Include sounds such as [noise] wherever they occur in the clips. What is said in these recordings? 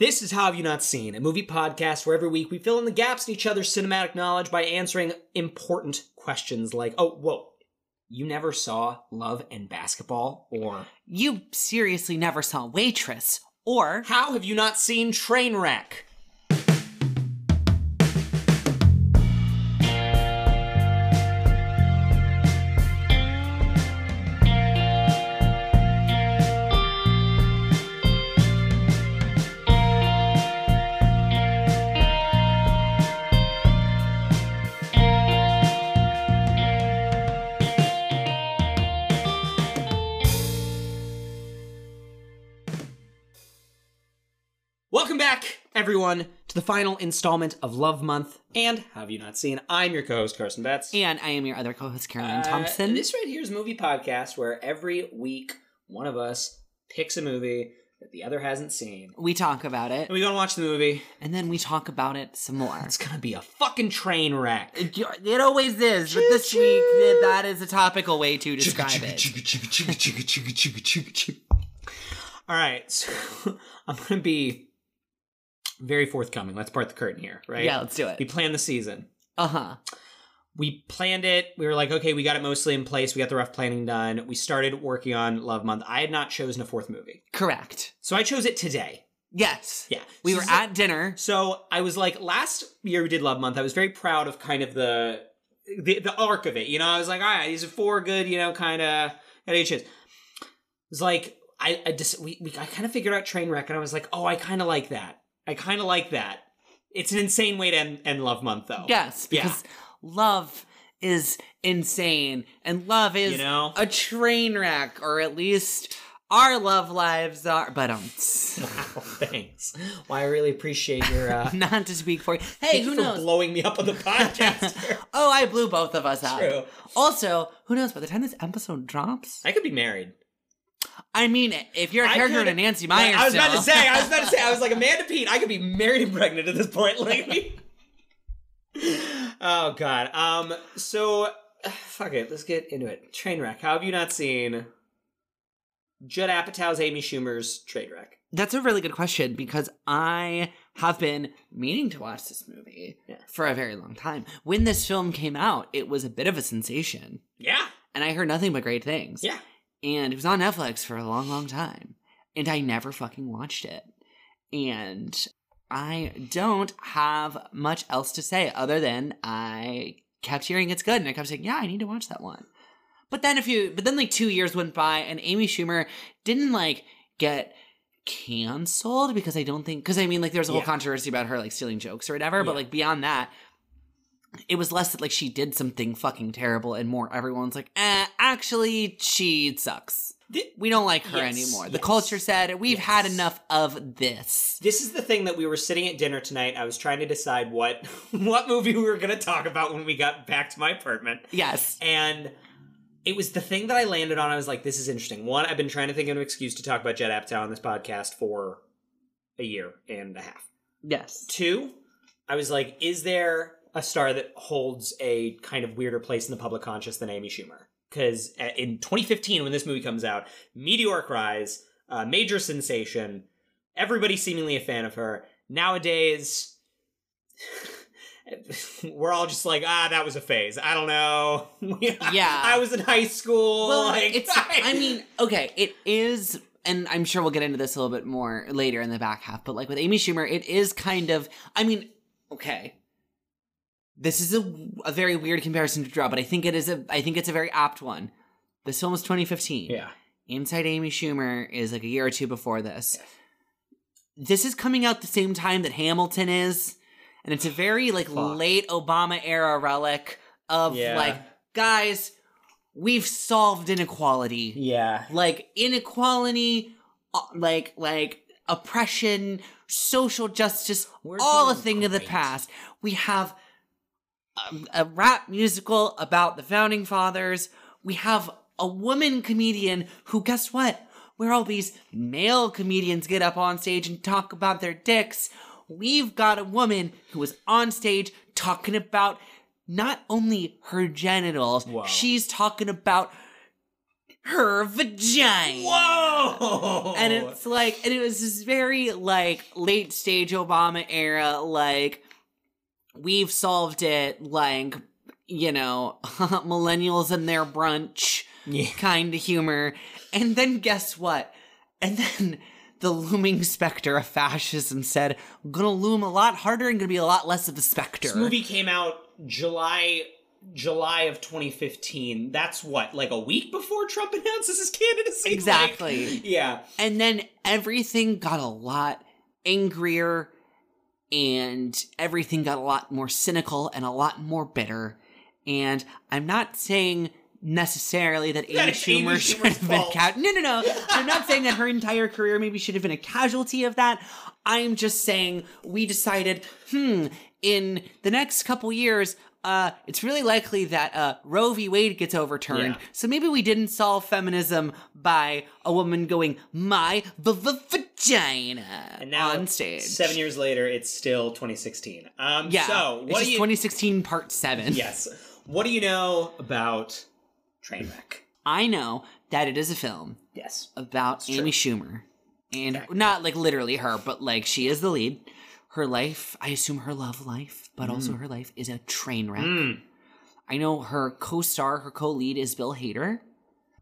This is How Have You Not Seen, a movie podcast where every week we fill in the gaps in each other's cinematic knowledge by answering important questions like, oh, whoa, you never saw Love and Basketball? Or You seriously never saw Waitress, or how have you not seen Trainwreck? Everyone, to the final installment of Love Month and Have You Not Seen. I'm your co-host, Carson Betts. and I am your other co-host Caroline Uh, Thompson. This right here is movie podcast where every week one of us picks a movie that the other hasn't seen. we talk about it, And we go and watch the movie. and then we talk about it some more. It's gonna be a fucking train wreck. It, it always is, but this week that is a topical way to describe it. [laughs] All right, so [laughs] I'm gonna be very forthcoming. Let's part the curtain here, right? Yeah, let's do it. We planned the season. Uh huh. we planned it. We were like, okay, we got it mostly in place. We got the rough planning done. We started working on Love Month. I had not chosen a fourth movie. Correct. So I chose it today. Yes. Yeah. We So were at dinner. So I was like, last year we did Love Month. I was very proud of kind of the the, the arc of it. You know, I was like, all right, these are four good, you know, kind of got It was like I, I just we, we I kind of figured out Trainwreck, and I was like, oh, I kind of like that. I kind of like that. It's an insane way to end, end Love Month, though. Yes, Yeah. because love is insane, and love is You know? a train wreck, or at least our love lives are. But um, Wow, [laughs] thanks. Well, I really appreciate your. Uh, [laughs] not to speak for you. Hey, who you for knows? blowing me up on the [laughs] podcast. oh, I blew both of us. True. Also, who knows? By the time this episode drops, I could be married. I mean, if you're a character in a Nancy Meyers, I was about to say. I was about to say. I was like [laughs] Amanda Peet. I could be married and pregnant at this point. Like, oh god. Um. So, [sighs] fuck it. Let's get into it. Trainwreck. How have you not seen Judd Apatow's Amy Schumer's Trainwreck? That's a really good question because I have been meaning to watch this movie Yeah. for a very long time. When this film came out, it was a bit of a sensation, Yeah. and I heard nothing but great things. Yeah. And it was on Netflix for a long, long time, and I never fucking watched it. And I don't have much else to say other than I kept hearing it's good, and I kept saying, "Yeah, I need to watch that one." But then a few, but then like two years went by, and Amy Schumer didn't like get canceled because I don't think because I mean like there was a whole Yeah. controversy about her like stealing jokes or whatever, but like beyond that, it was less that like she did something fucking terrible and more everyone's like, eh, actually she sucks. Thi- We don't like her Yes, anymore. The yes. culture said we've had enough of this. This is the thing that we were sitting at dinner tonight. I was trying to decide what [laughs] what movie we were going to talk about when we got back to my apartment. Yes. And it was the thing that I landed on. I was like, this is interesting. One, I've been trying to think of an excuse to talk about Judd Apatow on this podcast for a year and a half. Yes. Two, I was like, is there a star that holds a kind of weirder place in the public conscious than Amy Schumer? Because in 2015, when this movie comes out, meteoric rise, uh, major sensation, everybody seemingly a fan of her. Nowadays, [laughs] we're all just like, ah, that was a phase. I don't know. [laughs] Yeah. I was in high school. Well, like, it's [laughs] I mean, okay, it is and I'm sure we'll get into this a little bit more later in the back half, but like with Amy Schumer, it is kind of I mean, okay. This is a, a very weird comparison to draw, but I think it is a I think it's a very apt one. This film was 2015. yeah. Inside Amy Schumer is like a year or two before this. This is coming out the same time that Hamilton is, and it's a very like Fuck. late Obama era relic of Yeah. like guys, we've solved inequality. Yeah. Like inequality, uh, like like oppression, social justice, We're all a thing of the past. We have a, rap musical about the founding fathers. We have a woman comedian who, guess what? Where all these male comedians get up on stage and talk about their dicks, we've got a woman who is on stage talking about not only her genitals, Wow. she's talking about her vagina. Whoa! And it's like, and it was this very like late stage Obama era, like we've solved it, like you know, [laughs] millennials and their brunch yeah. kind of humor. And then guess what? And then the looming specter of fascism said, gonna loom a lot harder and gonna be a lot less of a specter. This movie came out July July of 2015. That's what, like a week before Trump [laughs] announces his candidacy. Exactly. Like, yeah. And then everything got a lot angrier and everything got a lot more cynical and a lot more bitter. And I'm not saying necessarily that Amy That Amy Schumer [laughs] should have been ca- no no no. [laughs] I'm not saying that her entire career maybe should have been a casualty of that. I'm just saying we decided hmm in the next couple years uh, it's really likely that uh, Roe v. Wade gets overturned. Yeah. So maybe we didn't solve feminism by a woman going my v- v- vagina And now, on stage. seven years later, it's still 2016. Um, Yeah. So, what do you? 2016 part seven. yes. What do you know about Trainwreck? I know that it is a film Yes. about. Amy Schumer. And Okay. not like literally her, but like she is the lead. Her life, I assume her love life, but also her life is a train wreck. Mm. I know her co-star, her co-lead is Bill Hader.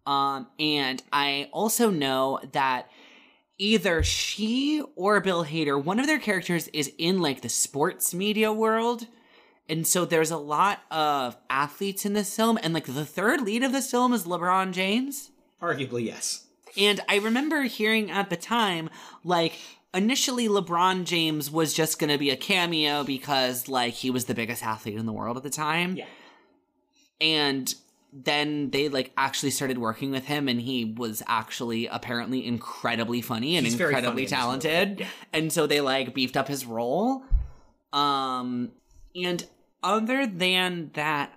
Um, and I also know that either she or Bill Hader, one of their characters is in like the sports media world. And so there's a lot of athletes in this film, and like the third lead of this film is LeBron James. Arguably, yes. And I remember hearing at the time, like, initially LeBron James was just gonna be a cameo because, like, he was the biggest athlete in the world at the time. Yeah. And then they, like, actually started working with him, and he was actually apparently incredibly funny and He's funny incredibly movie. talented. Yeah. And so they, like, beefed up his role. Um, and other than that,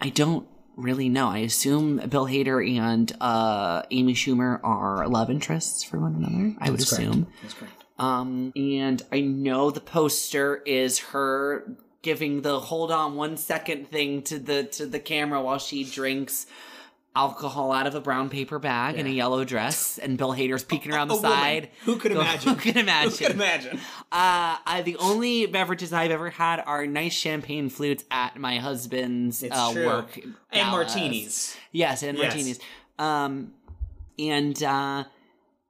I don't really know. I assume Bill Hader and uh, Amy Schumer are love interests for one another. I would That's correct. assume. That's correct. Um, and I know the poster is her giving the hold on one second thing to the to the camera while she drinks alcohol out of a brown paper bag in a yellow dress, and Bill Hader's peeking around the A woman. side. Who could imagine? [laughs] Who can imagine? Who could imagine? Uh, I, the only beverages I've ever had are nice champagne flutes at my husband's uh, work. And martinis. Yes, and Yes. martinis. Um, and uh,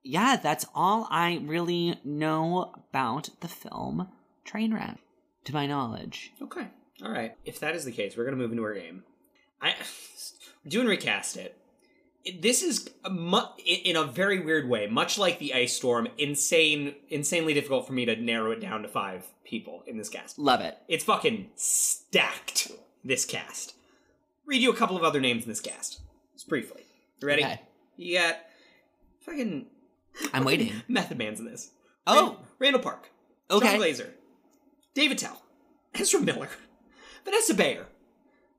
yeah, that's all I really know about the film Trainwreck, to my knowledge. Okay. All right. If that is the case, we're going to move into our game. I doing recast it. This is a mu- in in a very weird way, much like the ice storm. Insane, insanely difficult for me to narrow it down to five people in this cast. Love it. It's fucking stacked. This cast. Read you a couple of other names in this cast, just briefly. You ready? Okay. You got fucking I'm waiting. [laughs] Method Man's in this. Oh. Rand- Randall Park. Okay. Jon Glaser. Dave Attell. [laughs] Ezra Miller. Vanessa Bayer.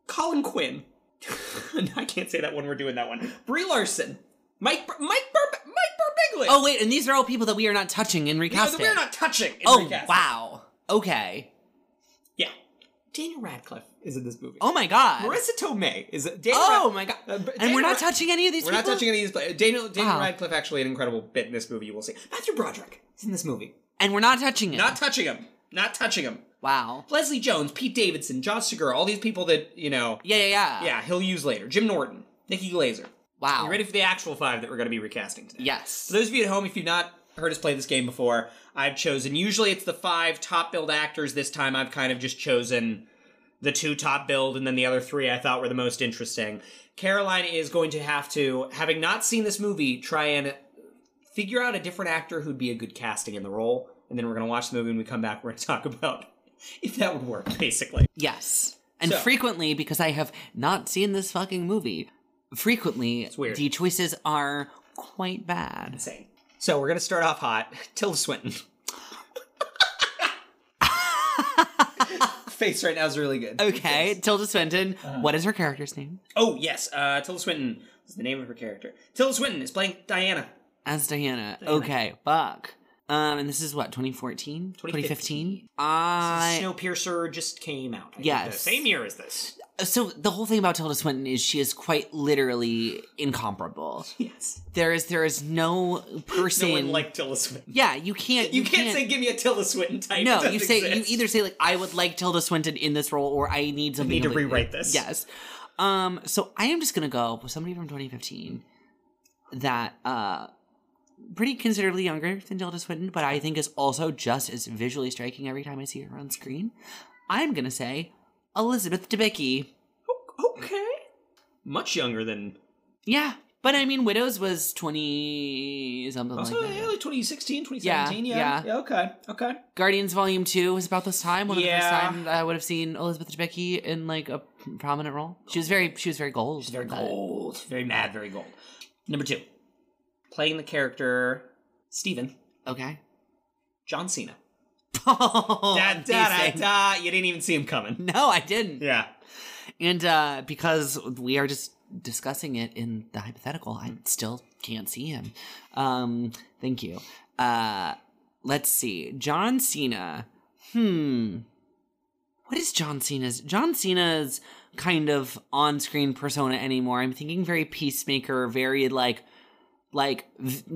Colin Quinn. [laughs] I can't say that when we're doing that one. Brie Larson. Mike Bur- Mike Bur- Mike Birbiglia. Oh wait, and these are all people that we are not touching in No, recasting. we're not touching. in oh recasting. wow. Okay. Yeah. Daniel Radcliffe is in this movie. Oh my god. Marisa Tomei is Daniel oh Rad- my god. Uh, and we're not Rad- touching any of these We're people. not touching any of these players. Daniel Daniel Wow. Radcliffe actually an incredible bit in this movie. You will see. Matthew Broderick is in this movie. And we're not touching it. Not touching him. Not touching him. wow. Leslie Jones, Pete Davidson, Josh Segarra, all these people that you know. Yeah, yeah, yeah. Yeah, he'll use later. Jim Norton, Nikki Glazer. Wow. You ready for the actual five that we're going to be recasting today? Yes. For those of you at home, if you've not heard us play this game before, I've chosen. Usually, it's the five top billed actors. This time, I've kind of just chosen the two top billed, and then the other three I thought were the most interesting. Caroline is going to have to, having not seen this movie, try and figure out a different actor who'd be a good casting in the role, and then we're going to watch the movie. When we come back, we're going [laughs] to talk about if that would work, basically. Yes. And So- frequently, because I have not seen this fucking movie, frequently the choices are quite bad. Insane. So we're to start off hot. [laughs] Tilda Swinton. [laughs] Face right now is really good. Okay, Tilda Swinton. Uh-huh. what is her character's name? Oh yes, uh, Tilda Swinton is the name of her character. Tilda Swinton is playing Diana. As Diana. Diana. Okay, Buck. Um, and this is what 2014, 2015. 2015. I Snowpiercer just came out. I Yes. the same year as this. so the whole thing about Tilda Swinton is she is quite literally incomparable. [laughs] Yes. There is there is no person. No one like Tilda Swinton. yeah, you can't. You, can't, say give me a Tilda Swinton type. no. You say exist. you either say like I would like Tilda Swinton in this role, or I need something. need to completely- rewrite this. Yes. Um. So I am just gonna go with somebody from 2015 that uh pretty considerably younger than Tilda Swinton, but I think is also just as visually striking every time I see her on screen. I'm gonna say Elizabeth Debicki. Okay. Much younger than. Yeah, but I mean, Widows was 20 something Also, like that. yeah, like 2016, 2017. Yeah. yeah. okay. Okay. Guardians Volume 2 was about this time. One of the Yeah. first time I would have seen Elizabeth Debicki in like a prominent role. She was very she was very gold. She's very gold. Very mad, very gold. Number two. Playing the character Steven, Okay. John Cena. [laughs] Oh, Da, da, da, da. You didn't even see him coming. No, I didn't. Yeah. And uh because we are just discussing it in the hypothetical, I still can't see him. Um thank you. Uh let's see. John Cena. Hmm. What is John Cena's? John Cena's kind of on-screen persona anymore. I'm thinking very peacemaker, very like like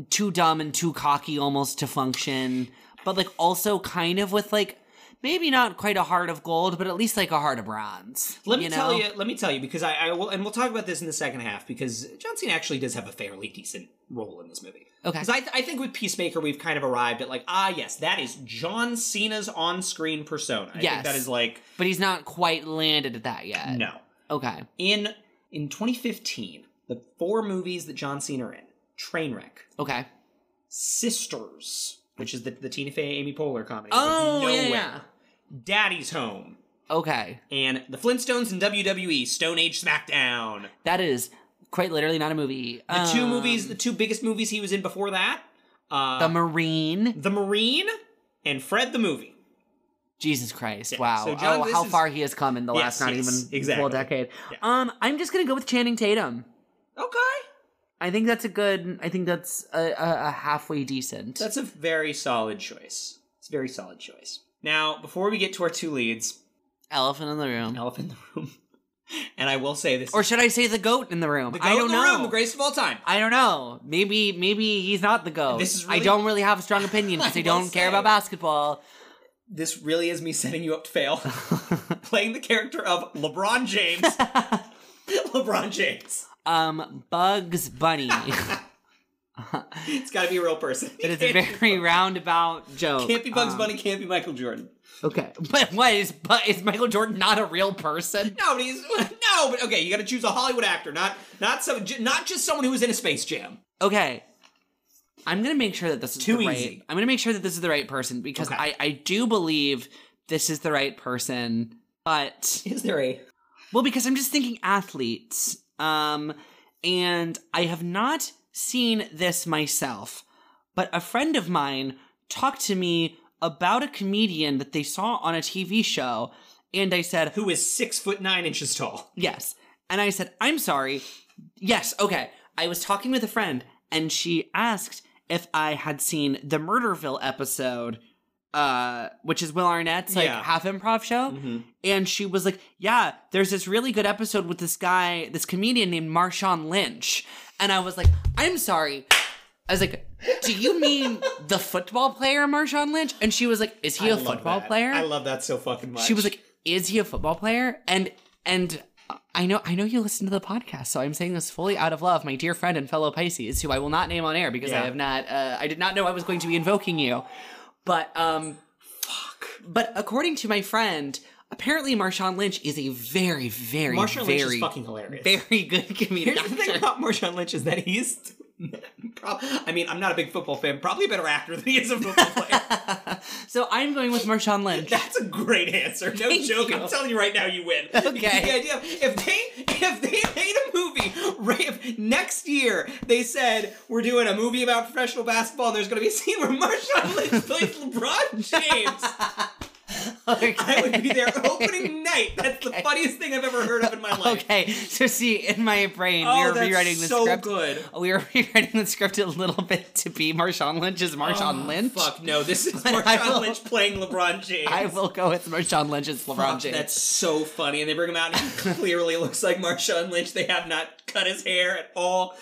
too dumb and too cocky almost to function, but like also kind of with like maybe not quite a heart of gold, but at least like a heart of bronze. Let me you tell you. Let me tell you because I, I will, and we'll talk about this in the second half because John Cena actually does have a fairly decent role in this movie. Okay. Because I, I think with Peacemaker we've kind of arrived at like ah yes that is John Cena's on-screen persona. I Yes. think that is like But he's not quite landed at that yet. no. Okay. In in 2015, the four movies that John Cena are in: Trainwreck, Okay. Sisters, which is the the Tina Fey Amy Poehler comedy. Oh, yeah, yeah. Daddy's Home, Okay. and the Flintstones and WWE Stone Age SmackDown. That is quite literally not a movie. The two Um, movies, the two biggest movies he was in before that, uh, The Marine. The Marine and Fred the Movie. Jesus Christ! Yeah, Wow. so John, oh, how is- far he has come in the Yes, last not yes, even exactly. full decade. Yeah. Um, I'm just gonna go with Channing Tatum. Okay, I think that's a good. I think that's a, a, a halfway decent. that's a very solid choice. It's a very solid choice. Now, before we get to our two leads, elephant in the room. elephant in the room, [laughs] and I will say this: Or should I say the goat in the room? the goat I don't in the know. room, the greatest of all time. I don't know. Maybe maybe he's not the goat. This is I don't really have a strong opinion [laughs] because I I don't care about basketball. This really is me setting you up to fail. [laughs] Playing the character of LeBron James. LeBron James. Um, Bugs Bunny. [laughs] [laughs] It's got to be a real person. it is a very [laughs] roundabout joke. Can't be Bugs Um, Bunny. Can't be Michael Jordan. Okay, but what is but is Michael Jordan not a real person? No, but he's no, but okay. You got to choose a Hollywood actor, not not some, not just someone who was in a Space Jam. Okay. I'm gonna make sure that this is Too the right. easy. I'm gonna make sure that this is the right person because Okay. I I do believe this is the right person, but Is there a? well, because I'm just thinking athletes. Um, and I have not seen this myself, but a friend of mine talked to me about a comedian that they saw on a TV show, and I said, Who is six foot nine inches tall? Yes. And I said, I'm sorry. Yes, okay. I was talking with a friend and she asked if I had seen the Murderville episode, uh, which is Will Arnett's like Yeah. half improv show. Mhm. And she was like, Yeah, there's this really good episode with this guy, this comedian named Marshawn Lynch. And I was like, I'm sorry. I was like, Do you mean [laughs] the football player Marshawn Lynch? And she was like, Is he I a football that. player? I love that so fucking much. she was like, "Is he a football player?" And and I know I know you listen to the podcast, so I'm saying this fully out of love, my dear friend and fellow Pisces, who I will not name on air because I have not. Uh, I did not know I was going to be invoking you, but um, fuck. but according to my friend, apparently Marshawn Lynch is a very, very, Marshawn very, Lynch is fucking hilarious. very good [laughs] comedic Here's the thing about Marshawn Lynch is that he's. [laughs] I mean, I'm not a big football fan. Probably a better actor than he is a football player. [laughs] so I'm going with Marshawn Lynch. That's a great answer. No Thank joke. you. I'm telling you right now, you win. Okay. The idea if they if they [laughs] made a movie right if next year they said we're doing a movie about professional basketball and there's going to be a scene where Marshawn Lynch plays LeBron James. Okay. [laughs] I would be there opening [laughs] night. That's the funniest thing I've ever heard of in my life. Okay, so see, in my brain, Oh, we were rewriting the so script. good. We were [laughs] rewriting the script a little bit to be Marshawn Lynch as Marshawn Oh, Lynch. Fuck no, this is But Marshawn will- Lynch playing LeBron James. I will go with Marshawn Lynch as LeBron Fuck, James. That's so funny. And they bring him out and he clearly looks like Marshawn Lynch. They have not cut his hair at all.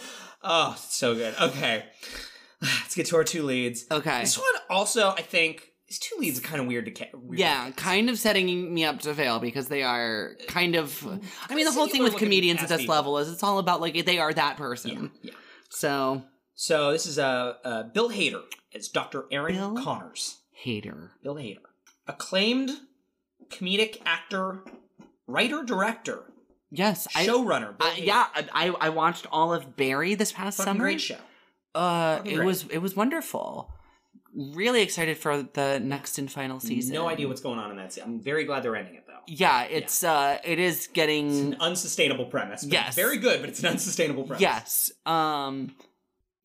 Oh, so good. Okay. [sighs] Let's get to our two leads. Okay. This one also, I think, these two leads are kind of weird to ca- weird Yeah, to kind of setting me up to fail because they are kind of. I mean, the whole thing with comedians at this people. level is it's all about like they are that person. yeah. yeah. So So this is uh, uh, Bill Hader. It's Dr. Aaron Bill? Conners. hater. Bill Hader. Acclaimed comedic actor, writer, director, Yes, I. showrunner. Bill I- yeah, I I watched all of Barry this past Fucking summer. great show. Uh, Fucking it great. was it was wonderful. Really excited for the next and final season. No idea what's going on in that season. I'm very glad they're ending it though. Yeah, it's uh, it is It's getting an unsustainable premise. Yes. Very good, but it's an unsustainable premise. yes. Um,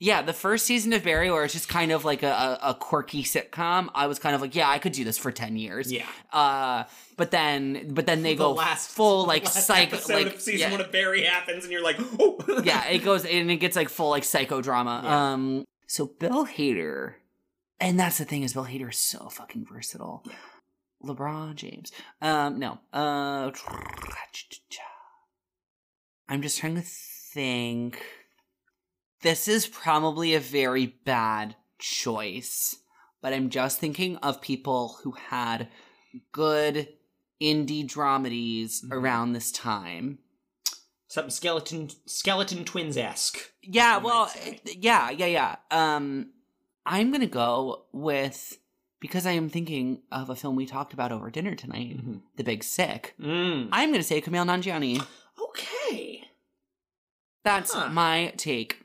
yeah, the first season of Barry, where it's just kind of like a, a, a quirky sitcom. I was kind of like, yeah, I could do this for ten years. Yeah. Uh, but then but then they The go last full [laughs] like last psych episode like of season yeah. one of Barry happens, and you're like, oh. yeah, it goes [laughs] and it gets like full like psychodrama. Yeah. Um, so Bill Hader, and that's the thing is Bill Hader is so fucking versatile. LeBron James. Um, no. Uh, I'm just trying to think. This is probably a very bad choice, but I'm just thinking of people who had good indie dramedies Mhm. around this time. Something skeleton skeleton twins esque. Yeah, well, yeah, yeah, yeah. Um, I'm gonna go with because I am thinking of a film we talked about over dinner tonight, The Big Sick. Mm. I'm gonna say Kumail Nanjiani. Okay, That's Huh. my take.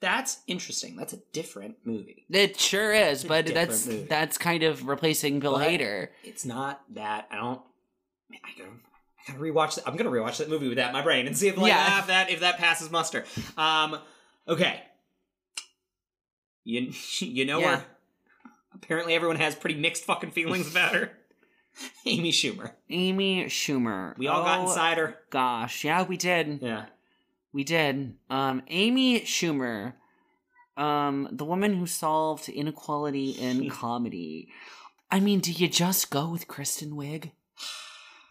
that's interesting. That's a different movie. It sure is, but that's movie. that's kind of replacing Bill But- Hader. It's not that. I don't. I gotta. I gotta rewatch that. I'm gonna rewatch that movie with that in my brain and see if like Yeah. if that if that passes muster. Um. Okay. You [laughs] you know Yeah. her. Apparently, everyone has pretty mixed fucking feelings about her. [laughs] Amy Schumer. Amy Schumer. We all got Oh, inside her. Gosh, yeah, we did. Yeah. We did. Um, Amy Schumer, um, the woman who solved inequality in [laughs] comedy. I mean, do you just go with Kristen Wiig?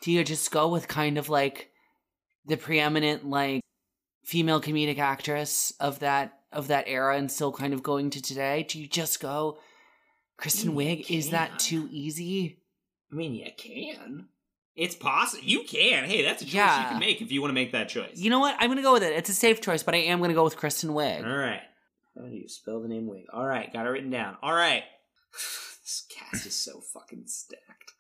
Do you just go with kind of like the preeminent like female comedic actress of that of that era and still kind of going to today? Do you just go Kristen Wiig? Is that too easy? I mean, you can. It's possible. You can. Hey, that's a choice you can make if you want to make that choice. You know what? I'm gonna go with it. It's a safe choice, but I am gonna go with Kristen Wiig. All right. How do you spell the name Wig? All right, got it written down. All right. [sighs] this cast is so fucking stacked.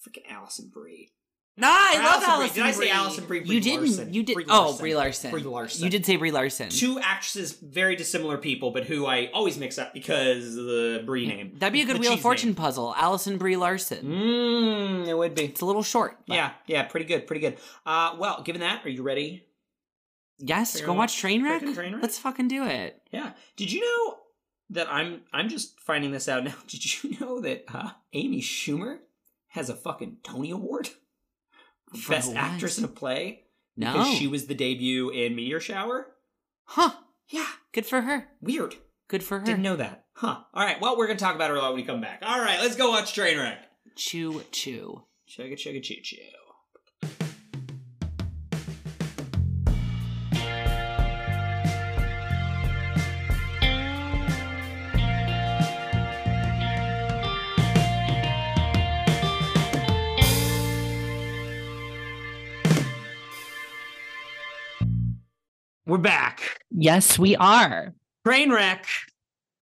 Freaking Alison Brie. Nah, I Or love Alison Brie. Did I say Alison Brie? You Brie didn't. Larson. You did. Brie oh, Larson. Brie Larson. Brie Larson. You did say Brie Larson. Two actresses, very dissimilar people, but who I always mix up because of the Brie name. That'd be a good The Wheel of Fortune name. puzzle. Alison Brie Larson. Mmm, it would be. It's a little short. but Yeah, yeah, pretty good, pretty good. Uh, well, given that, are you ready? Yes. Go out watch Trainwreck. Trainwreck? Let's fucking do it. Yeah. Did you know that I'm I'm just finding this out now? [laughs] Did you know that uh, Amy Schumer has a fucking Tony Award for Best? Actress in a Play No. because she was the debut in Meteor Shower? Huh. Yeah, Good for her. weird. Good for her. Didn't know that. Huh. All right. Well, we're gonna talk about her a lot when we come back. All right. Let's go watch Trainwreck. Chew chew. Chugga chugga choo choo. We're back. Yes, we are. Trainwreck.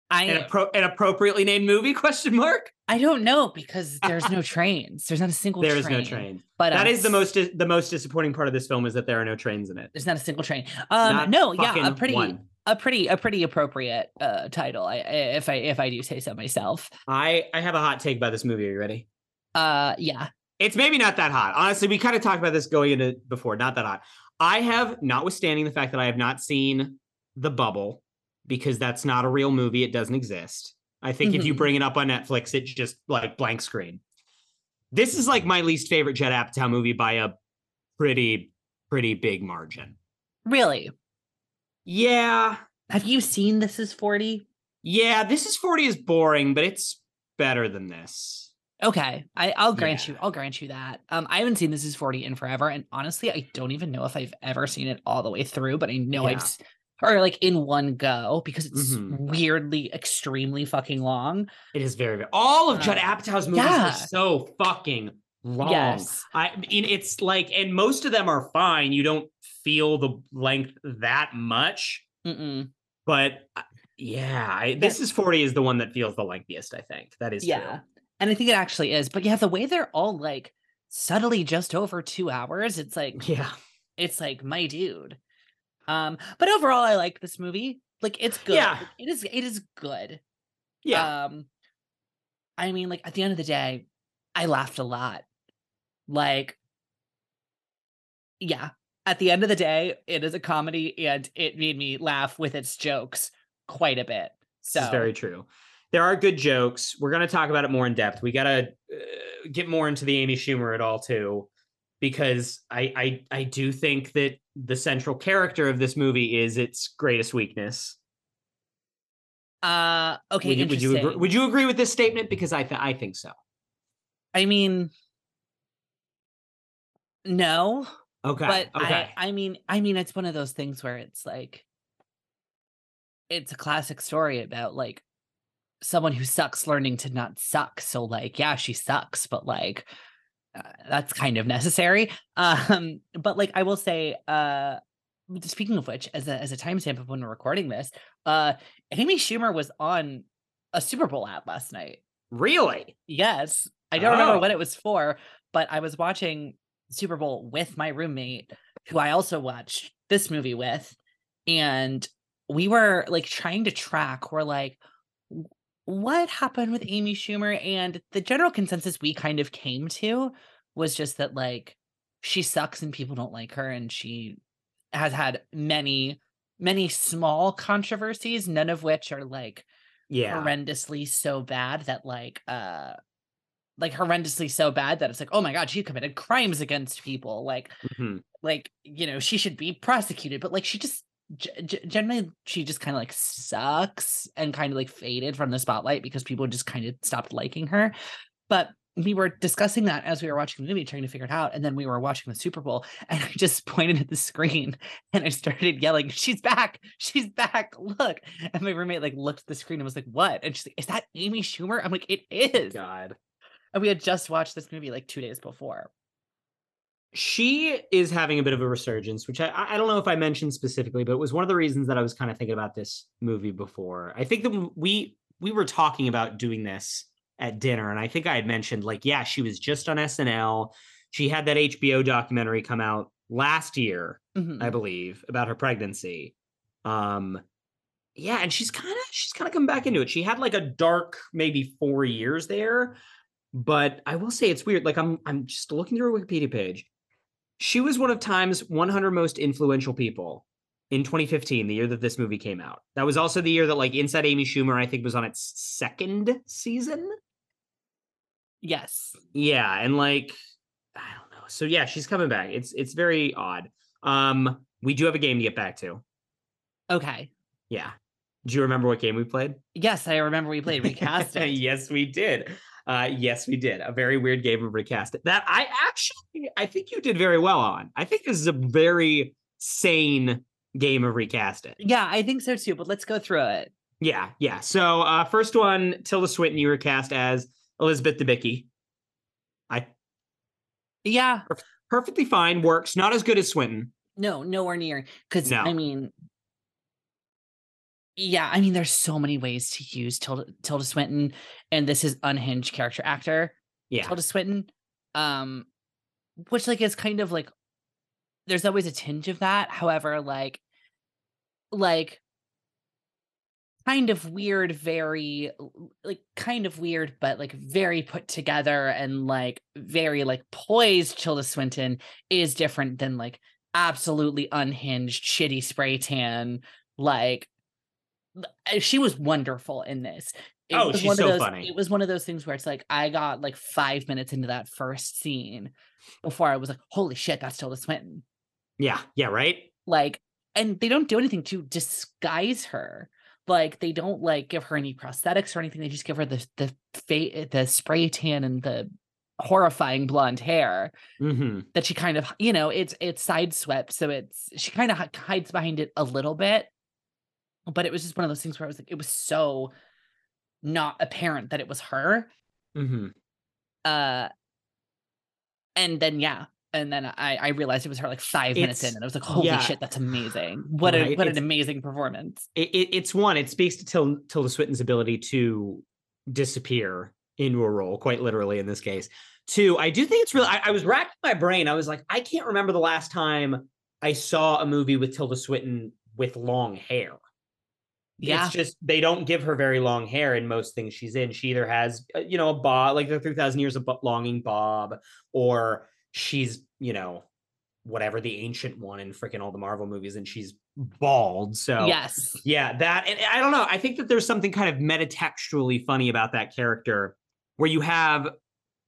I An, appro- an appropriately named movie? Question mark. I don't know because there's no trains. There's not a single There is train. no train. But That um, is the most the most disappointing part of this film is that there are no trains in it. There's not a single train. Um, Not no, yeah, a pretty, one. a pretty, a pretty appropriate uh title. I, if I, if I do say so myself. I I have a hot take about this movie. Are you ready? Uh, yeah. It's maybe not that hot. Honestly, we kind of talked about this going into before. Not that hot. I have, notwithstanding the fact that I have not seen The Bubble because that's not a real movie. It doesn't exist. I think if you Mhm. bring it up on Netflix, it's just like blank screen. This is like my least favorite Judd Apatow movie by a pretty, pretty big margin. Really? Yeah. Have you seen This Is 40? Yeah, this is 40 is boring, but it's better than this. Okay, I, I'll grant Yeah. you. I'll grant you that. Um, I haven't seen This Is Forty in forever, and honestly, I don't even know if I've ever seen it all the way through. But I know Yeah. I've, or like in one go because it's Mhm. weirdly extremely fucking long. It is very, very all of Judd Uh, Apatow's movies yeah. are so fucking long. Yes, I mean, it's like, and most of them are fine. You don't feel the length that much, Mm-mm. but uh, yeah, I, this is 40 is the one that feels the lengthiest, I think. That is yeah, and I think it actually is. But yeah, the way they're all like subtly just over two hours, it's like. Yeah. it's like my dude. Um, but overall, I like this movie. Like it's good. Yeah. It is. It is good. Yeah. Um, I mean, like at the end of the day, I laughed a lot. Like, yeah, at the end of the day, it is a comedy and it made me laugh with its jokes quite a bit. So This is very true. There are good jokes. We're going to talk about it more in depth. We got to uh, get more into the Amy Schumer at all too, because I, I I do think that the central character of this movie is its greatest weakness. uh okay, would, you, would you agree, would you agree with this statement? Because I th- I think so. I mean no, Okay. but okay. I I mean I mean it's one of those things where it's like it's a classic story about like someone who sucks learning to not suck. So like yeah, she sucks, but like uh, that's kind of necessary. [laughs] Um but like I will say uh speaking of which as a as a timestamp of when we're recording this, uh Amy Schumer was on a Super Bowl ad last night. really? Yes. I don't remember what Oh. it was for, but I was watching Super Bowl with my roommate, who I also watched this movie with. And we were like trying to track, we're like, "W- what happened with Amy Schumer? And the general consensus we kind of came to was just that, like, she sucks and people don't like her. And she has had many, many small controversies, none of which are like, Yeah. horrendously so bad that like uh like horrendously so bad that it's like oh my god she committed crimes against people like Mhm. like you know she should be prosecuted but like she just g- generally she just kind of like sucks and kind of like faded from the spotlight because people just kind of stopped liking her. But we were discussing that as we were watching the movie trying to figure it out and then we were watching the super bowl and i just [laughs] pointed at the screen and i started yelling she's back! She's back! Look! And my roommate like looked at the screen and was like what? And she's like is that amy schumer? I'm like it is. God. and we had just watched this movie like two days before she is having a bit of a resurgence, which I I don't know if I mentioned specifically, but it was one of the reasons that I was kind of thinking about this movie before. I think that we we were talking about doing this at dinner, and I think I had mentioned like, yeah, she was just on SNL. She had that HBO documentary come out last year, Mhm. I believe, about her pregnancy. Um yeah, and she's kind of she's kind of come back into it. She had like a dark maybe 4 years there, but I will say it's weird. Like I'm I'm just looking through her Wikipedia page. She was one of Time's 100 most influential people in 2015, the year that this movie came out. That was also the year that like Inside Amy Schumer I think was on its second season. yes Yeah, and like I don't know. So yeah, she's coming back. It's it's very odd. Um we do have a game to get back to. okay Yeah. Do you remember what game we played? yes i remember we played recast [laughs] it yes, we did. Uh, yes, we did. A very weird game of recast that I actually I think you did very well on. I think this is a very sane game of recast it. yeah i think so too but let's go through it Yeah, yeah. So uh, first one, Tilda Swinton, you were cast as Elizabeth Debicki. I yeah perfectly fine, works. Not as good as Swinton. No, nowhere near. Because No. I mean, yeah, I mean, there's so many ways to use Tilda, Tilda Swinton, and this is unhinged character actor Yeah, Tilda Swinton, um, which like is kind of like there's always a tinge of that. However, like, like kind of weird, very like kind of weird, but like very put together and like very like poised. Tilda Swinton is different than like absolutely unhinged, shitty spray tan. Like she was wonderful in this. it Oh, was she's one so of those, funny. It was one of those things where it's like I got like five minutes into that first scene before I was like, "Holy shit, that's Tilda Swinton!" Yeah, yeah, right. Like, and they don't do anything to disguise her. Like, they don't like give her any prosthetics or anything. They just give her the the fa- the spray tan and the horrifying blonde hair Mm-hmm. that she kind of you know it's it's sideswept so it's she kind of hides behind it a little bit but it was just one of those things where i was like it was so not apparent that it was her Mm-hmm. uh and then yeah and then i i realized it was her like five minutes in and i was like holy yeah. shit that's amazing what a Right, what an amazing performance It, it, it's one. It speaks to Til- Tilda Swinton's ability to disappear into a role, quite literally in this case. Two, I do think it's really. I, I was racking my brain. I was like, I can't remember the last time I saw a movie with Tilda Swinton with long hair. Yeah It's just they don't give her very long hair in most things she's in. She either has, uh, you know, a bob, like the 3000 years of longing bob, or she's, you know, whatever the ancient one in freaking all the Marvel movies, and she's bald. So, yes yeah, that, and I don't know. I think that there's something kind of metatextually funny about that character where you have,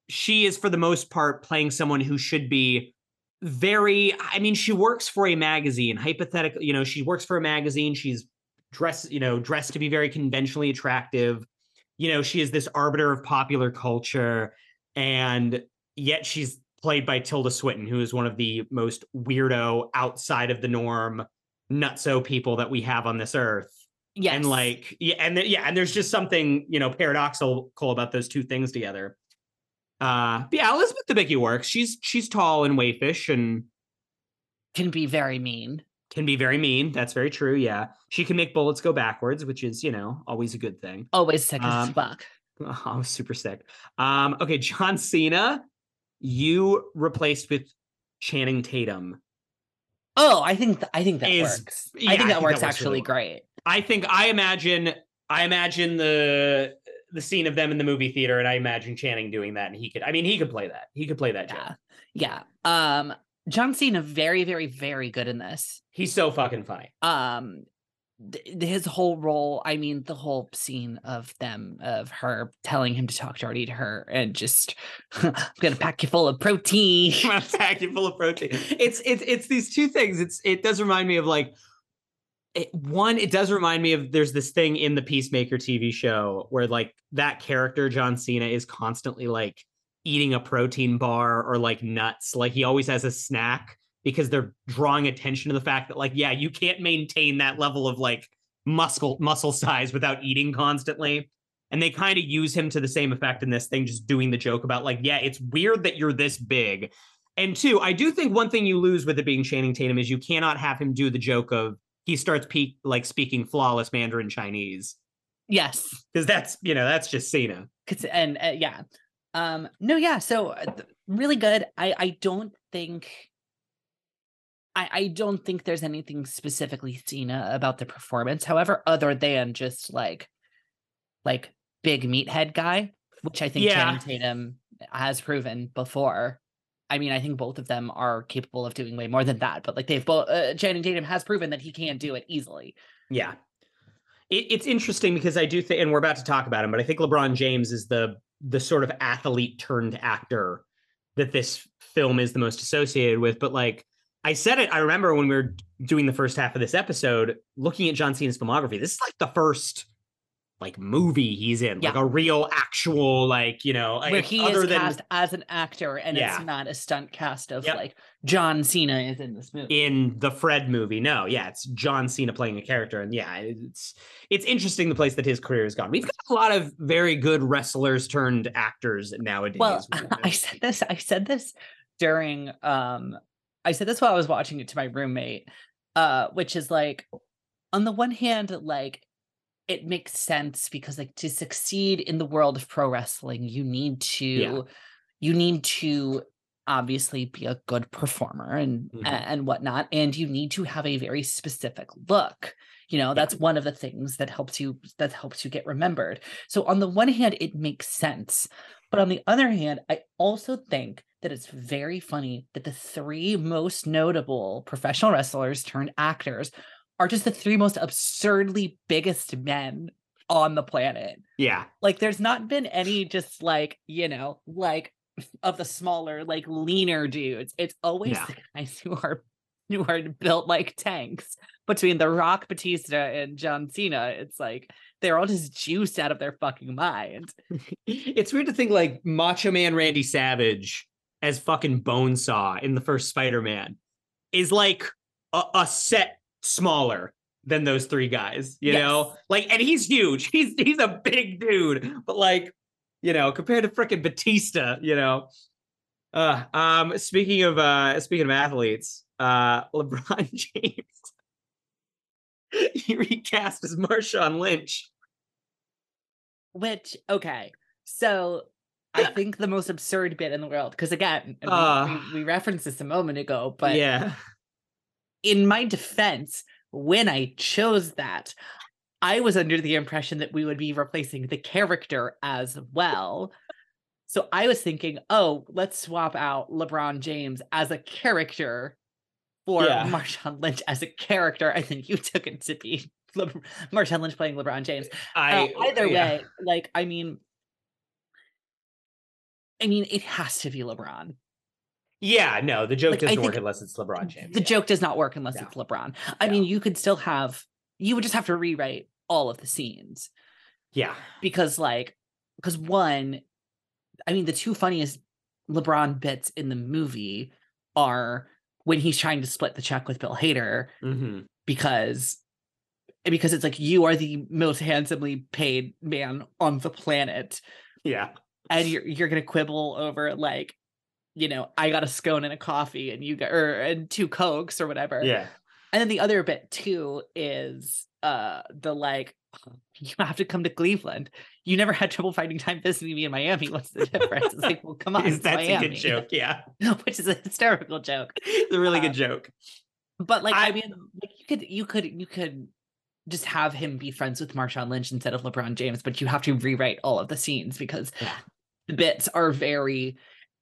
she is for the most part playing someone who should be very, I mean, she works for a magazine, hypothetically, you know, she works for a magazine. She's dressed, you know, dressed to be very conventionally attractive. You know, she is this arbiter of popular culture, and yet she's played by Tilda Swinton, who is one of the most weirdo, outside of the norm, nutso people that we have on this earth. yes And like, yeah, and th- yeah, and there's just something you know paradoxical about those two things together. Uh, but yeah, Elizabeth the Debicki works. She's she's tall and waifish and can be very mean can be very mean. That's very true. Yeah, she can make bullets go backwards, which is you know always a good thing. always sick as Um, fuck Oh, [laughs] I was super sick. Um, okay, John Cena, you replaced with Channing Tatum. oh i think th- i think that Is- works yeah, i think that works really actually well. great I think I imagine I imagine the the scene of them in the movie theater, and I imagine Channing doing that, and he could. I mean, he could play that. He could play that. Yeah. Job. Yeah. Um John Cena very very very good in this. He's so fucking funny. Um th- his whole role, I mean the whole scene of them of her telling him to talk dirty to her and just [laughs] I'm going to pack you full of protein. [laughs] I'm packed full of protein. It's it's it's these two things. It's it does remind me of like it, one. It does remind me of there's this thing in the Peacemaker TV show where like that character John Cena is constantly like eating a protein bar or like nuts. Like he always has a snack because they're drawing attention to the fact that like yeah you can't maintain that level of like muscle muscle size without eating constantly. And they kind of use him to the same effect in this thing, just doing the joke about like, yeah, it's weird that you're this big. And two, I do think one thing you lose with it being Channing Tatum is you cannot have him do the joke of he starts peak like speaking flawless Mandarin Chinese yes. because that's you know that's just Cena. and uh, yeah. Um no yeah, so uh, really good. I I don't think I, I don't think there's anything specifically Cena about the performance. However, other than just like like big meathead guy, which I think Yeah. Channing Tatum has proven before. I mean, I think both of them are capable of doing way more than that. But like they've both, uh, Channing Tatum has proven that he can do it easily. Yeah. It, it's interesting because I do think, and we're about to talk about him, but I think LeBron James is the the sort of athlete turned actor that this film is the most associated with. But like I said it, I remember when we were doing the first half of this episode, looking at John Cena's filmography. This is like the first like movie he's in, like a real actual like you know Where like, he other is than cast as an actor and Yeah. it's not a stunt cast of Yep. like John Cena is in this movie. in the Fred movie. No, yeah, it's John Cena playing a character, and yeah, it's it's interesting the place that his career has gone. We've got a lot of very good wrestlers turned actors nowadays. Well, [laughs] I said this. I said this during. Um, I said this while I was watching it to my roommate, uh, which is like, on the one hand, like it makes sense because like to succeed in the world of pro wrestling, you need to, Yeah. you need to obviously be a good performer and Mhm. and whatnot, and you need to have a very specific look. You know, that's one of the things that helps you that helps you get remembered. So on the one hand, it makes sense. But on the other hand, I also think that it's very funny that the three most notable professional wrestlers turned actors are just the three most absurdly biggest men on the planet. Yeah. Like there's not been any just like, you know, like of the smaller, like leaner dudes. It's always Yeah. the guys who are who are built like tanks. Between The Rock, Batista, and John Cena, it's like they're all just juiced out of their fucking mind. [laughs] It's weird to think like Macho Man Randy Savage as fucking Bonesaw in the first Spider-Man is like a, a set smaller than those three guys, you Yes. know? Like and he's huge. [laughs] He's he's a big dude, but like, you know, compared to freaking Batista, you know. Uh um speaking of uh speaking of athletes, uh [laughs] LeBron James [laughs] he recast as Marshawn Lynch. Which, okay. So I think the most absurd bit in the world, because again, Uh. we, we referenced this a moment ago, but yeah. In my defense, when I chose that, I was under the impression that we would be replacing the character as well. So I was thinking, oh, let's swap out LeBron James as a character for Yeah. Marshawn Lynch as a character, I think you took it to be [laughs] Le- Marshawn Lynch playing LeBron James. I Uh, either yeah. way, like I mean, I mean, it has to be LeBron. Yeah, no, the joke Like, doesn't work unless it's LeBron James. The yeah. joke does not work unless No. it's LeBron. I No. mean, you could still have, you would just have to rewrite all of the scenes Yeah. because, like, because one, I mean, the two funniest LeBron bits in the movie are when he's trying to split the check with Bill Hader hmm because because it's like you are the most handsomely paid man on the planet Yeah. and you're you're gonna quibble over like you know i got a scone and a coffee and you got or and two cokes or whatever Yeah. and then the other bit too is uh the like [laughs] you have to come to cleveland you never had trouble finding time visiting me in miami [laughs] what's the difference it's like well come on That's a Miami. good joke. Yeah. [laughs] which is a hysterical joke It's a really Uh, good joke. but like I, I- mean like you could you could you could just have him be friends with Marshawn Lynch instead of LeBron James, but you have to rewrite all of the scenes because Yeah. the bits are very